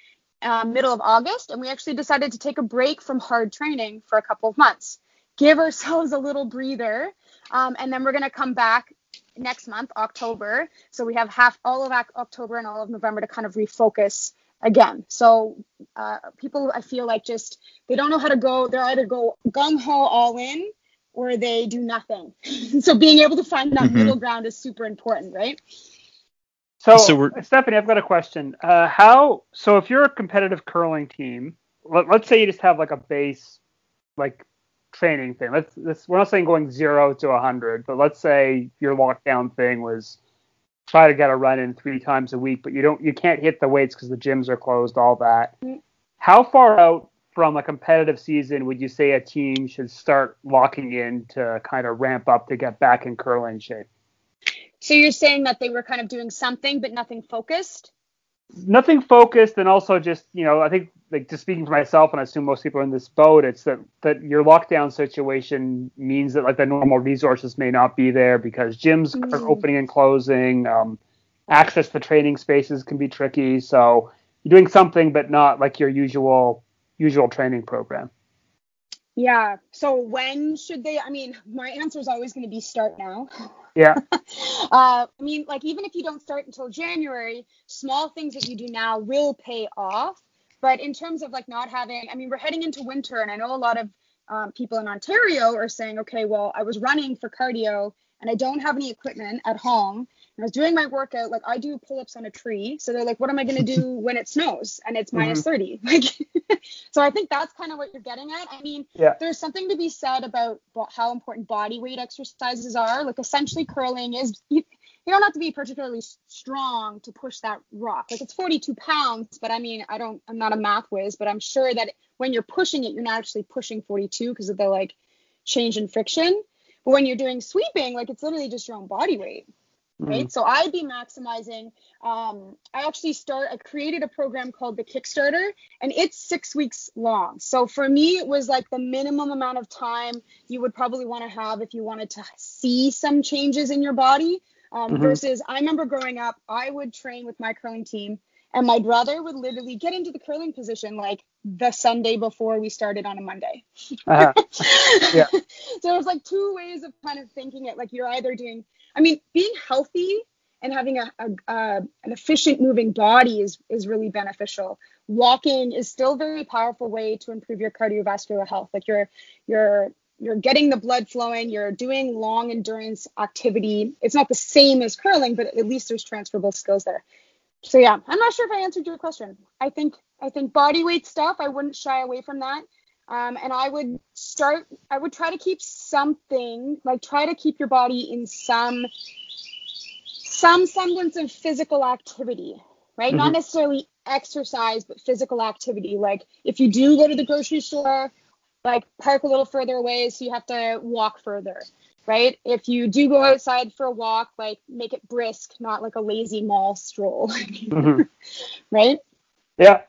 uh, middle of august and we actually decided to take a break from hard training for a couple of months. Give ourselves a little breather um, and then we're going to come back next month october. So we have half all of october and all of november to kind of refocus again. So uh, people, I feel like just they don't know how to go. They're either go gung ho all in or they do nothing. so being able to find that mm-hmm. middle ground is super important, right? So, so Stephanie, I've got a question. Uh, how? So if you're a competitive curling team, let, us say you just have like a base, like training thing. Let's, let's we're not saying going zero to a hundred, but let's say your lockdown thing was try to get a run in three times a week, but you don't you can't hit the weights because the gyms are closed, all that. Mm-hmm. How far out from a competitive season would you say a team should start locking in to kind of ramp up to get back in curling shape? So you're saying that they were kind of doing something but nothing focused? Nothing focused and also just you know i think like just speaking for myself and i assume most people are in this boat it's that that your lockdown situation means that like the normal resources may not be there because gyms mm. are opening and closing um, access to training spaces can be tricky so you're doing something but not like your usual usual training program yeah. So when should they? I mean, my answer is always going to be start now. Yeah. uh, I mean, like even if you don't start until January, small things that you do now will pay off. But in terms of like not having, I mean, we're heading into winter, and I know a lot of um, people in Ontario are saying, okay, well, I was running for cardio and I don't have any equipment at home. I was doing my workout, like I do pull ups on a tree. So they're like, what am I going to do when it snows and it's mm-hmm. 30? Like, so I think that's kind of what you're getting at. I mean, yeah. there's something to be said about how important body weight exercises are. Like, essentially, curling is, you, you don't have to be particularly strong to push that rock. Like, it's 42 pounds, but I mean, I don't, I'm not a math whiz, but I'm sure that when you're pushing it, you're not actually pushing 42 because of the like change in friction. But when you're doing sweeping, like it's literally just your own body weight. Right. Mm-hmm. So I'd be maximizing. Um, I actually start, I created a program called the Kickstarter and it's six weeks long. So for me, it was like the minimum amount of time you would probably want to have if you wanted to see some changes in your body. Um, mm-hmm. Versus, I remember growing up, I would train with my curling team and my brother would literally get into the curling position like the Sunday before we started on a Monday. Uh-huh. yeah. so it was like two ways of kind of thinking it. Like you're either doing, I mean, being healthy and having a, a, an efficient moving body is is really beneficial. Walking is still a very powerful way to improve your cardiovascular health. Like you're you're you're getting the blood flowing, you're doing long endurance activity. It's not the same as curling, but at least there's transferable skills there so yeah, I'm not sure if I answered your question. I think I think body weight stuff, I wouldn't shy away from that. Um, and I would start. I would try to keep something like try to keep your body in some some semblance of physical activity, right? Mm-hmm. Not necessarily exercise, but physical activity. Like if you do go to the grocery store, like park a little further away so you have to walk further right? If you do go outside for a walk, like make it brisk, not like a lazy mall stroll, mm-hmm. right? Yeah.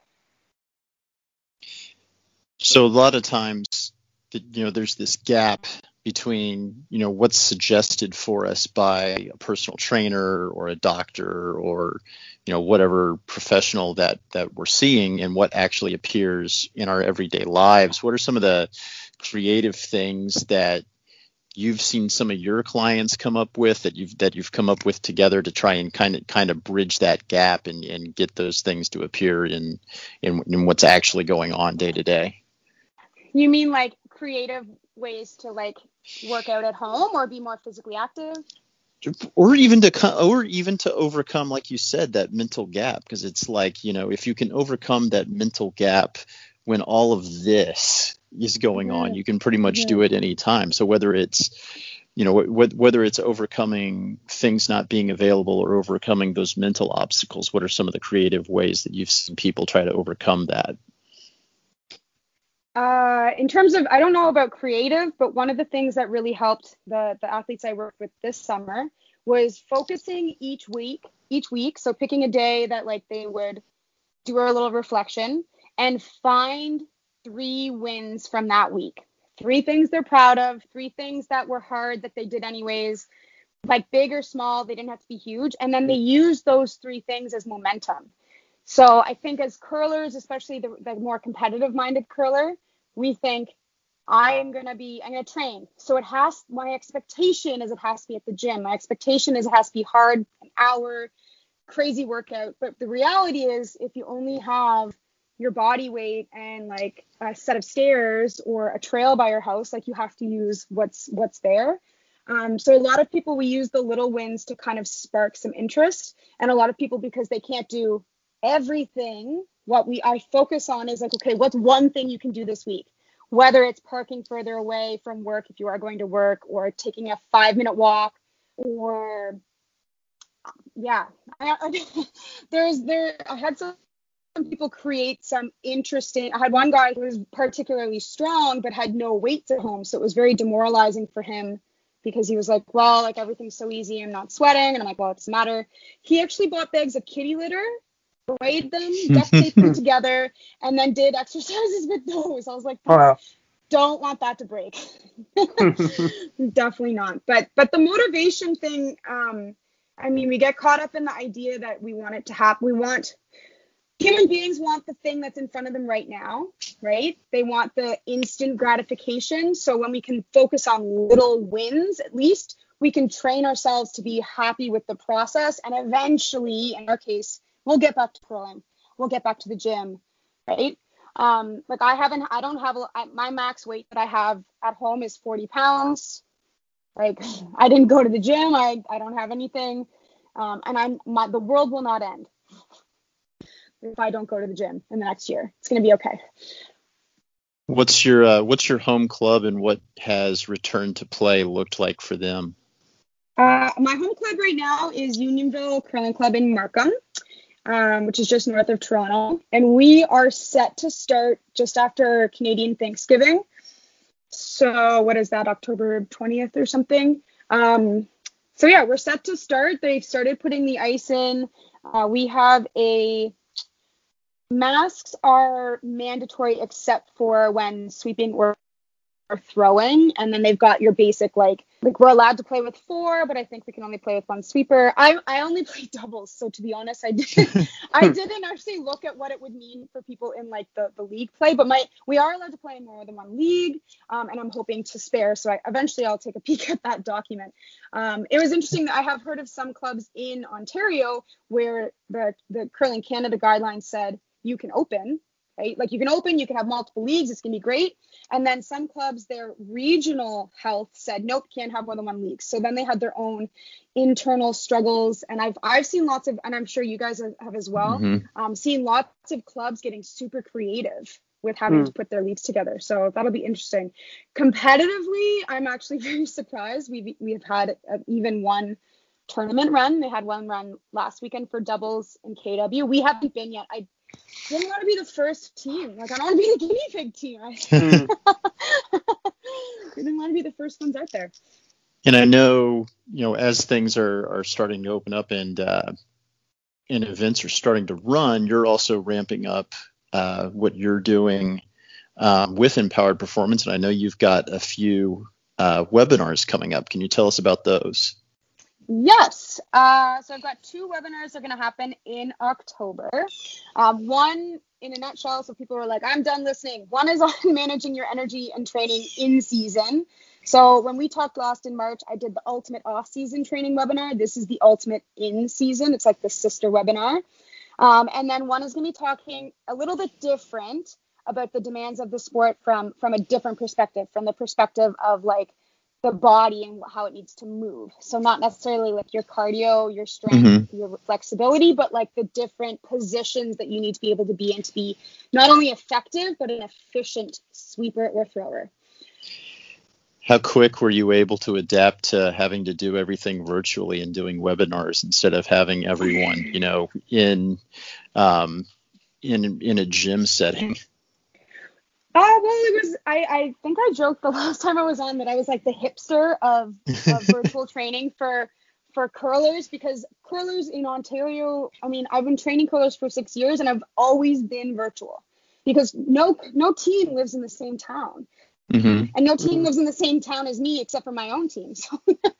So a lot of times, you know, there's this gap between you know what's suggested for us by a personal trainer or a doctor or you know whatever professional that that we're seeing and what actually appears in our everyday lives. What are some of the creative things that you've seen some of your clients come up with that you've that you've come up with together to try and kind of kind of bridge that gap and, and get those things to appear in, in in what's actually going on day to day you mean like creative ways to like work out at home or be more physically active or even to or even to overcome like you said that mental gap because it's like you know if you can overcome that mental gap when all of this is going on. Mm-hmm. You can pretty much do mm-hmm. it any time. So whether it's you know whether it's overcoming things not being available or overcoming those mental obstacles what are some of the creative ways that you've seen people try to overcome that uh, in terms of i don't know about creative but one of the things that really helped the the athletes i worked with this summer was focusing each week each week so picking a day that like they would do a little reflection and find three wins from that week. Three things they're proud of, three things that were hard that they did anyways, like big or small, they didn't have to be huge. And then they use those three things as momentum. So I think as curlers, especially the, the more competitive minded curler, we think I am going to be, I'm going to train. So it has, my expectation is it has to be at the gym. My expectation is it has to be hard, an hour, crazy workout. But the reality is, if you only have your body weight and like a set of stairs or a trail by your house like you have to use what's what's there um, so a lot of people we use the little wins to kind of spark some interest and a lot of people because they can't do everything what we i focus on is like okay what's one thing you can do this week whether it's parking further away from work if you are going to work or taking a five minute walk or yeah I, I, there's there i had some people create some interesting. I had one guy who was particularly strong but had no weights at home, so it was very demoralizing for him because he was like, "Well, like everything's so easy, I'm not sweating," and I'm like, "Well, it doesn't matter." He actually bought bags of kitty litter, weighed them, duct taped them together, and then did exercises with those. I was like, oh, wow. Don't want that to break. Definitely not. But but the motivation thing, um, I mean, we get caught up in the idea that we want it to happen. We want human beings want the thing that's in front of them right now, right? They want the instant gratification. So when we can focus on little wins, at least we can train ourselves to be happy with the process. And eventually, in our case, we'll get back to curling, we'll get back to the gym. right? Um, like I haven't, I don't have my max weight that I have at home is 40 pounds. Like I didn't go to the gym. I, I don't have anything. Um, and I'm my, the world will not end if I don't go to the gym in the next year. It's going to be okay. What's your uh, what's your home club and what has return to play looked like for them? Uh, my home club right now is Unionville Curling Club in Markham, um, which is just north of Toronto, and we are set to start just after Canadian Thanksgiving. So what is that, October 20th or something? Um, so yeah, we're set to start. They've started putting the ice in. Uh, we have a masks are mandatory except for when sweeping or, or throwing, and then they've got your basic like like we're allowed to play with four, but I think we can only play with one sweeper. I I only play doubles, so to be honest, I didn't I didn't actually look at what it would mean for people in like the the league play. But my we are allowed to play in more than one league, um, and I'm hoping to spare. So I, eventually I'll take a peek at that document. Um, it was interesting that I have heard of some clubs in Ontario where the the curling Canada guidelines said you can open right? Like you can open, you can have multiple leagues, it's gonna be great. And then some clubs, their regional health said, nope, can't have more than one league. So then they had their own internal struggles. And I've I've seen lots of, and I'm sure you guys have as well, mm-hmm. um, seen lots of clubs getting super creative with having mm. to put their leagues together. So that'll be interesting. Competitively, I'm actually very surprised. We've we have had even one tournament run. They had one run last weekend for doubles in KW. We haven't been yet. I didn't want to be the first team. Like I don't want to be the guinea pig team. I didn't want to be the first ones out there. And I know, you know, as things are are starting to open up and uh, and events are starting to run, you're also ramping up uh, what you're doing um, with Empowered Performance. And I know you've got a few uh, webinars coming up. Can you tell us about those? Yes. Uh, so I've got two webinars that are going to happen in October. Um, one, in a nutshell, so people are like, I'm done listening. One is on managing your energy and training in season. So when we talked last in March, I did the ultimate off-season training webinar. This is the ultimate in season. It's like the sister webinar. Um, and then one is going to be talking a little bit different about the demands of the sport from from a different perspective, from the perspective of like the body and how it needs to move. So not necessarily like your cardio, your strength, mm-hmm. your flexibility, but like the different positions that you need to be able to be in to be not only effective but an efficient sweeper or thrower. How quick were you able to adapt to having to do everything virtually and doing webinars instead of having everyone, you know, in um, in in a gym setting? Oh well, it was. I I think I joked the last time I was on that I was like the hipster of, of virtual training for for curlers because curlers in Ontario. I mean, I've been training curlers for six years and I've always been virtual because no no team lives in the same town. Mm-hmm. And no team mm-hmm. lives in the same town as me except for my own team.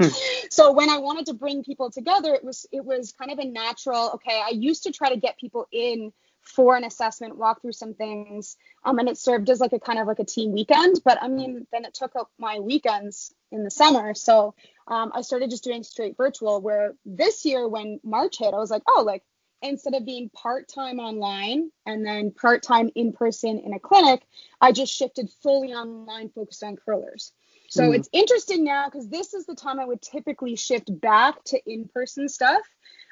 So, so when I wanted to bring people together, it was it was kind of a natural. Okay, I used to try to get people in for an assessment, walk through some things, um, and it served as like a kind of like a team weekend. But I mean, then it took up my weekends in the summer, so um, I started just doing straight virtual. Where this year, when March hit, I was like, oh, like instead of being part time online and then part time in person in a clinic, I just shifted fully online, focused on curlers. So mm. it's interesting now because this is the time I would typically shift back to in person stuff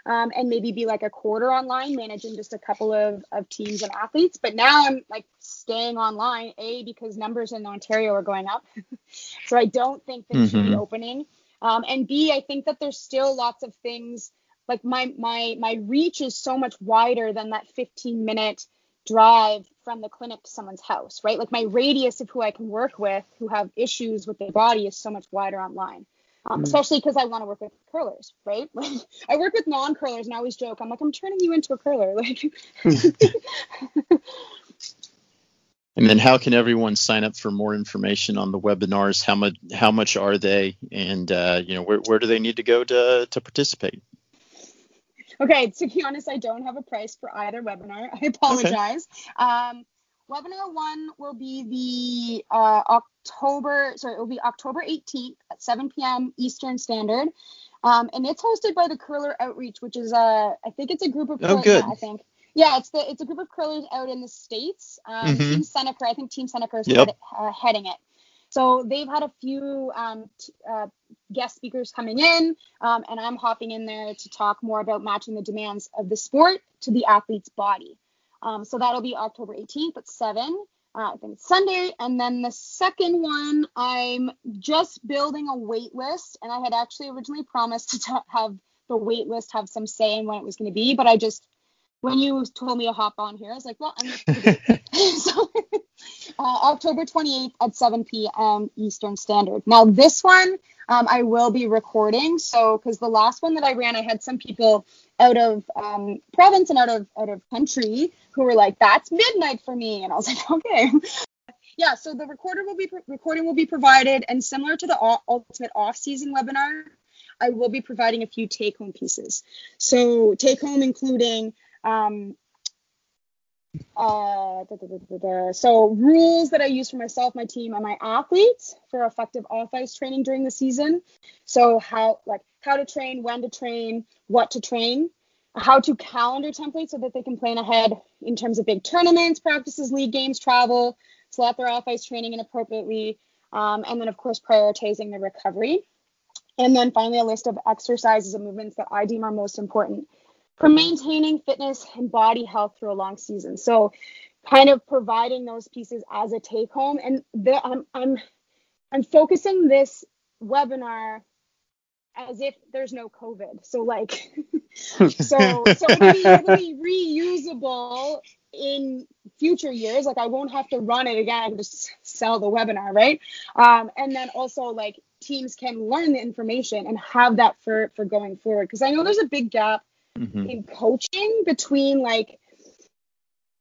um, and maybe be like a quarter online, managing just a couple of, of teams and athletes. But now I'm like staying online, A, because numbers in Ontario are going up. so I don't think things mm-hmm. should be mm-hmm. opening. Um, and B, I think that there's still lots of things like my my my reach is so much wider than that 15 minute drive from the clinic to someone's house, right? Like my radius of who I can work with who have issues with their body is so much wider online um, mm. especially because I want to work with curlers, right? Like I work with non-curlers, and I always joke, I'm like, I'm turning you into a curler, like. and then, how can everyone sign up for more information on the webinars? How much? How much are they? And uh, you know, where, where do they need to go to to participate? Okay, to be honest, I don't have a price for either webinar. I apologize. Okay. Um, webinar one will be the uh, October, sorry, it will be October 18th at 7 p.m. Eastern Standard. Um, and it's hosted by the Curler Outreach, which is a, I think it's a group of, oh, good. I think. Yeah, it's the it's a group of curlers out in the states. Um, Mhm. Team Seneca, I think Team Seneca is Yep. head, uh, heading it. So they've had a few um, t- uh, guest speakers coming in, um, and I'm hopping in there to talk more about matching the demands of the sport to the athlete's body. Um, so that'll be October 18th at 7. Uh, I think it's Sunday. And then the second one, I'm just building a wait list. And I had actually originally promised to t- have the wait list have some say in when it was going to be. But I just, when you told me to hop on here, I was like, well, So uh, October 28th at 7 p.m. Eastern Standard. Now, this one um, I will be recording. So, because the last one that I ran, I had some people out of um, province and out of out of country who were like, "That's midnight for me," and I was like, "Okay." Yeah, so the recorder will be recording will be provided, and similar to the ul- ultimate off-season webinar, I will be providing a few take-home pieces. So take-home including um, uh, da, da, da, so rules that I use for myself, my team, and my athletes for effective off-ice training during the season. So how like how to train, when to train, what to train, how to calendar templates so that they can plan ahead in terms of big tournaments, practices, league games, travel, slot their off-ice training inappropriately, um, and then of course prioritizing the recovery. And then finally, a list of exercises and movements that I deem are most important for maintaining fitness and body health through a long season. So, kind of providing those pieces as a take home. And the, I'm, I'm, I'm focusing this webinar as if there's no COVID. So, like, so, so it'll be, it'll be reusable in future years. Like, I won't have to run it again. Can just sell the webinar, right? Um, and then also, like, teams can learn the information and have that for for going forward because i know there's a big gap Mhm. in coaching between like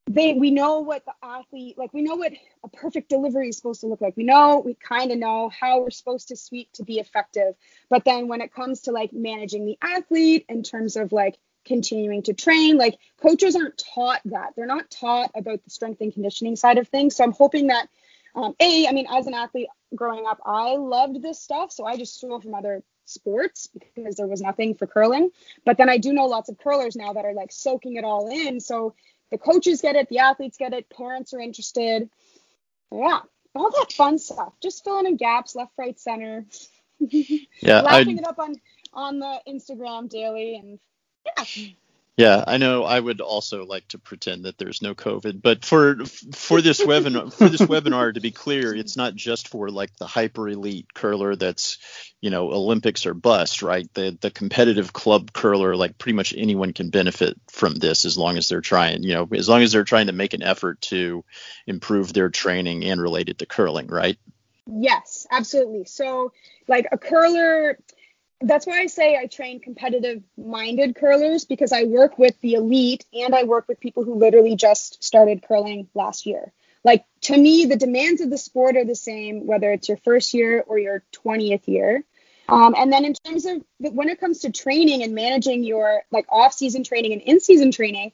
they we know what the athlete like we know what a perfect delivery is supposed to look like. We know we kind of know how we're supposed to sweep to be effective. But then when it comes to like managing the athlete in terms of like continuing to train like coaches aren't taught that. They're not taught about the strength and conditioning side of things. So i'm hoping that um, a i mean as an athlete growing up i loved this stuff. So i just stole from other sports because there was nothing for curling. But then i do know lots of curlers now that are like soaking it all in. So the coaches get it the athletes get it parents are interested. Yeah all that fun stuff just filling in gaps left right center. Yeah, I laughing it up on on the instagram daily and yeah yeah, I know. I would also like to pretend that there's no COVID, but for for this webinar, for this webinar, to be clear, it's not just for like the hyper elite curler that's, you know, Olympics or bust, right? The the competitive club curler, like pretty much anyone can benefit from this as long as they're trying, you know, as long as they're trying to make an effort to improve their training and related to curling, right? Yes, absolutely. So, like a curler, that's why I say I train competitive minded curlers because I work with the elite and I work with people who literally just started curling last year. Like to me, the demands of the sport are the same, whether it's your first year or your 20th year. Um, and then in terms of when it comes to training and managing your like off season training and in season training,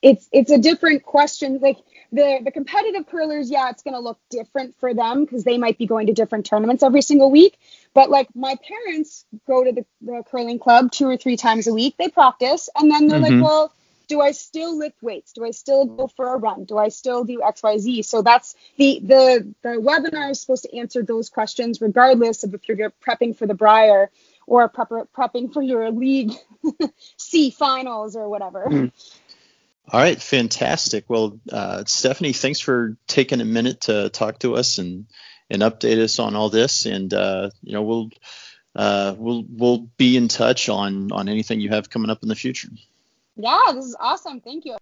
it's it's a different question. Like the the competitive curlers, yeah, it's gonna look different for them because they might be going to different tournaments every single week. But like my parents go to the, the curling club two or three times a week. They practice and then they're Mhm. like, well, do I still lift weights? Do I still go for a run? Do I still do XYZ? So that's the the the webinar is supposed to answer those questions regardless of if you're prepping for the Brier or prep, prepping for your league C finals or whatever. All right, fantastic. Well, uh, Stephanie, thanks for taking a minute to talk to us and and update us on all this. And uh, you know, we'll uh, we'll we'll be in touch on on anything you have coming up in the future. Yeah, this is awesome. Thank you.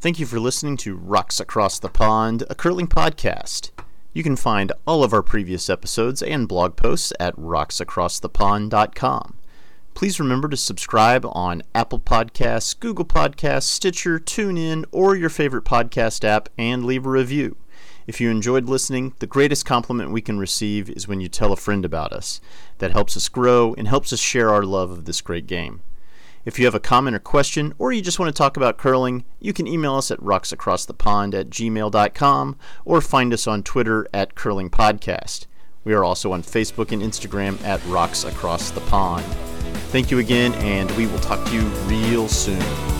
Thank you for listening to Rocks Across the Pond, a curling podcast. You can find all of our previous episodes and blog posts at rocksacrossthepond.com. Please remember to subscribe on Apple Podcasts, Google Podcasts, Stitcher, TuneIn, or your favorite podcast app and leave a review. If you enjoyed listening, the greatest compliment we can receive is when you tell a friend about us. That helps us grow and helps us share our love of this great game. If you have a comment or question, or you just want to talk about curling, you can email us at rocksacrossthepond at gmail.com or find us on Twitter at Curling Podcast. We are also on Facebook and Instagram at Rocks Across the Pond. Thank you again, and we will talk to you real soon.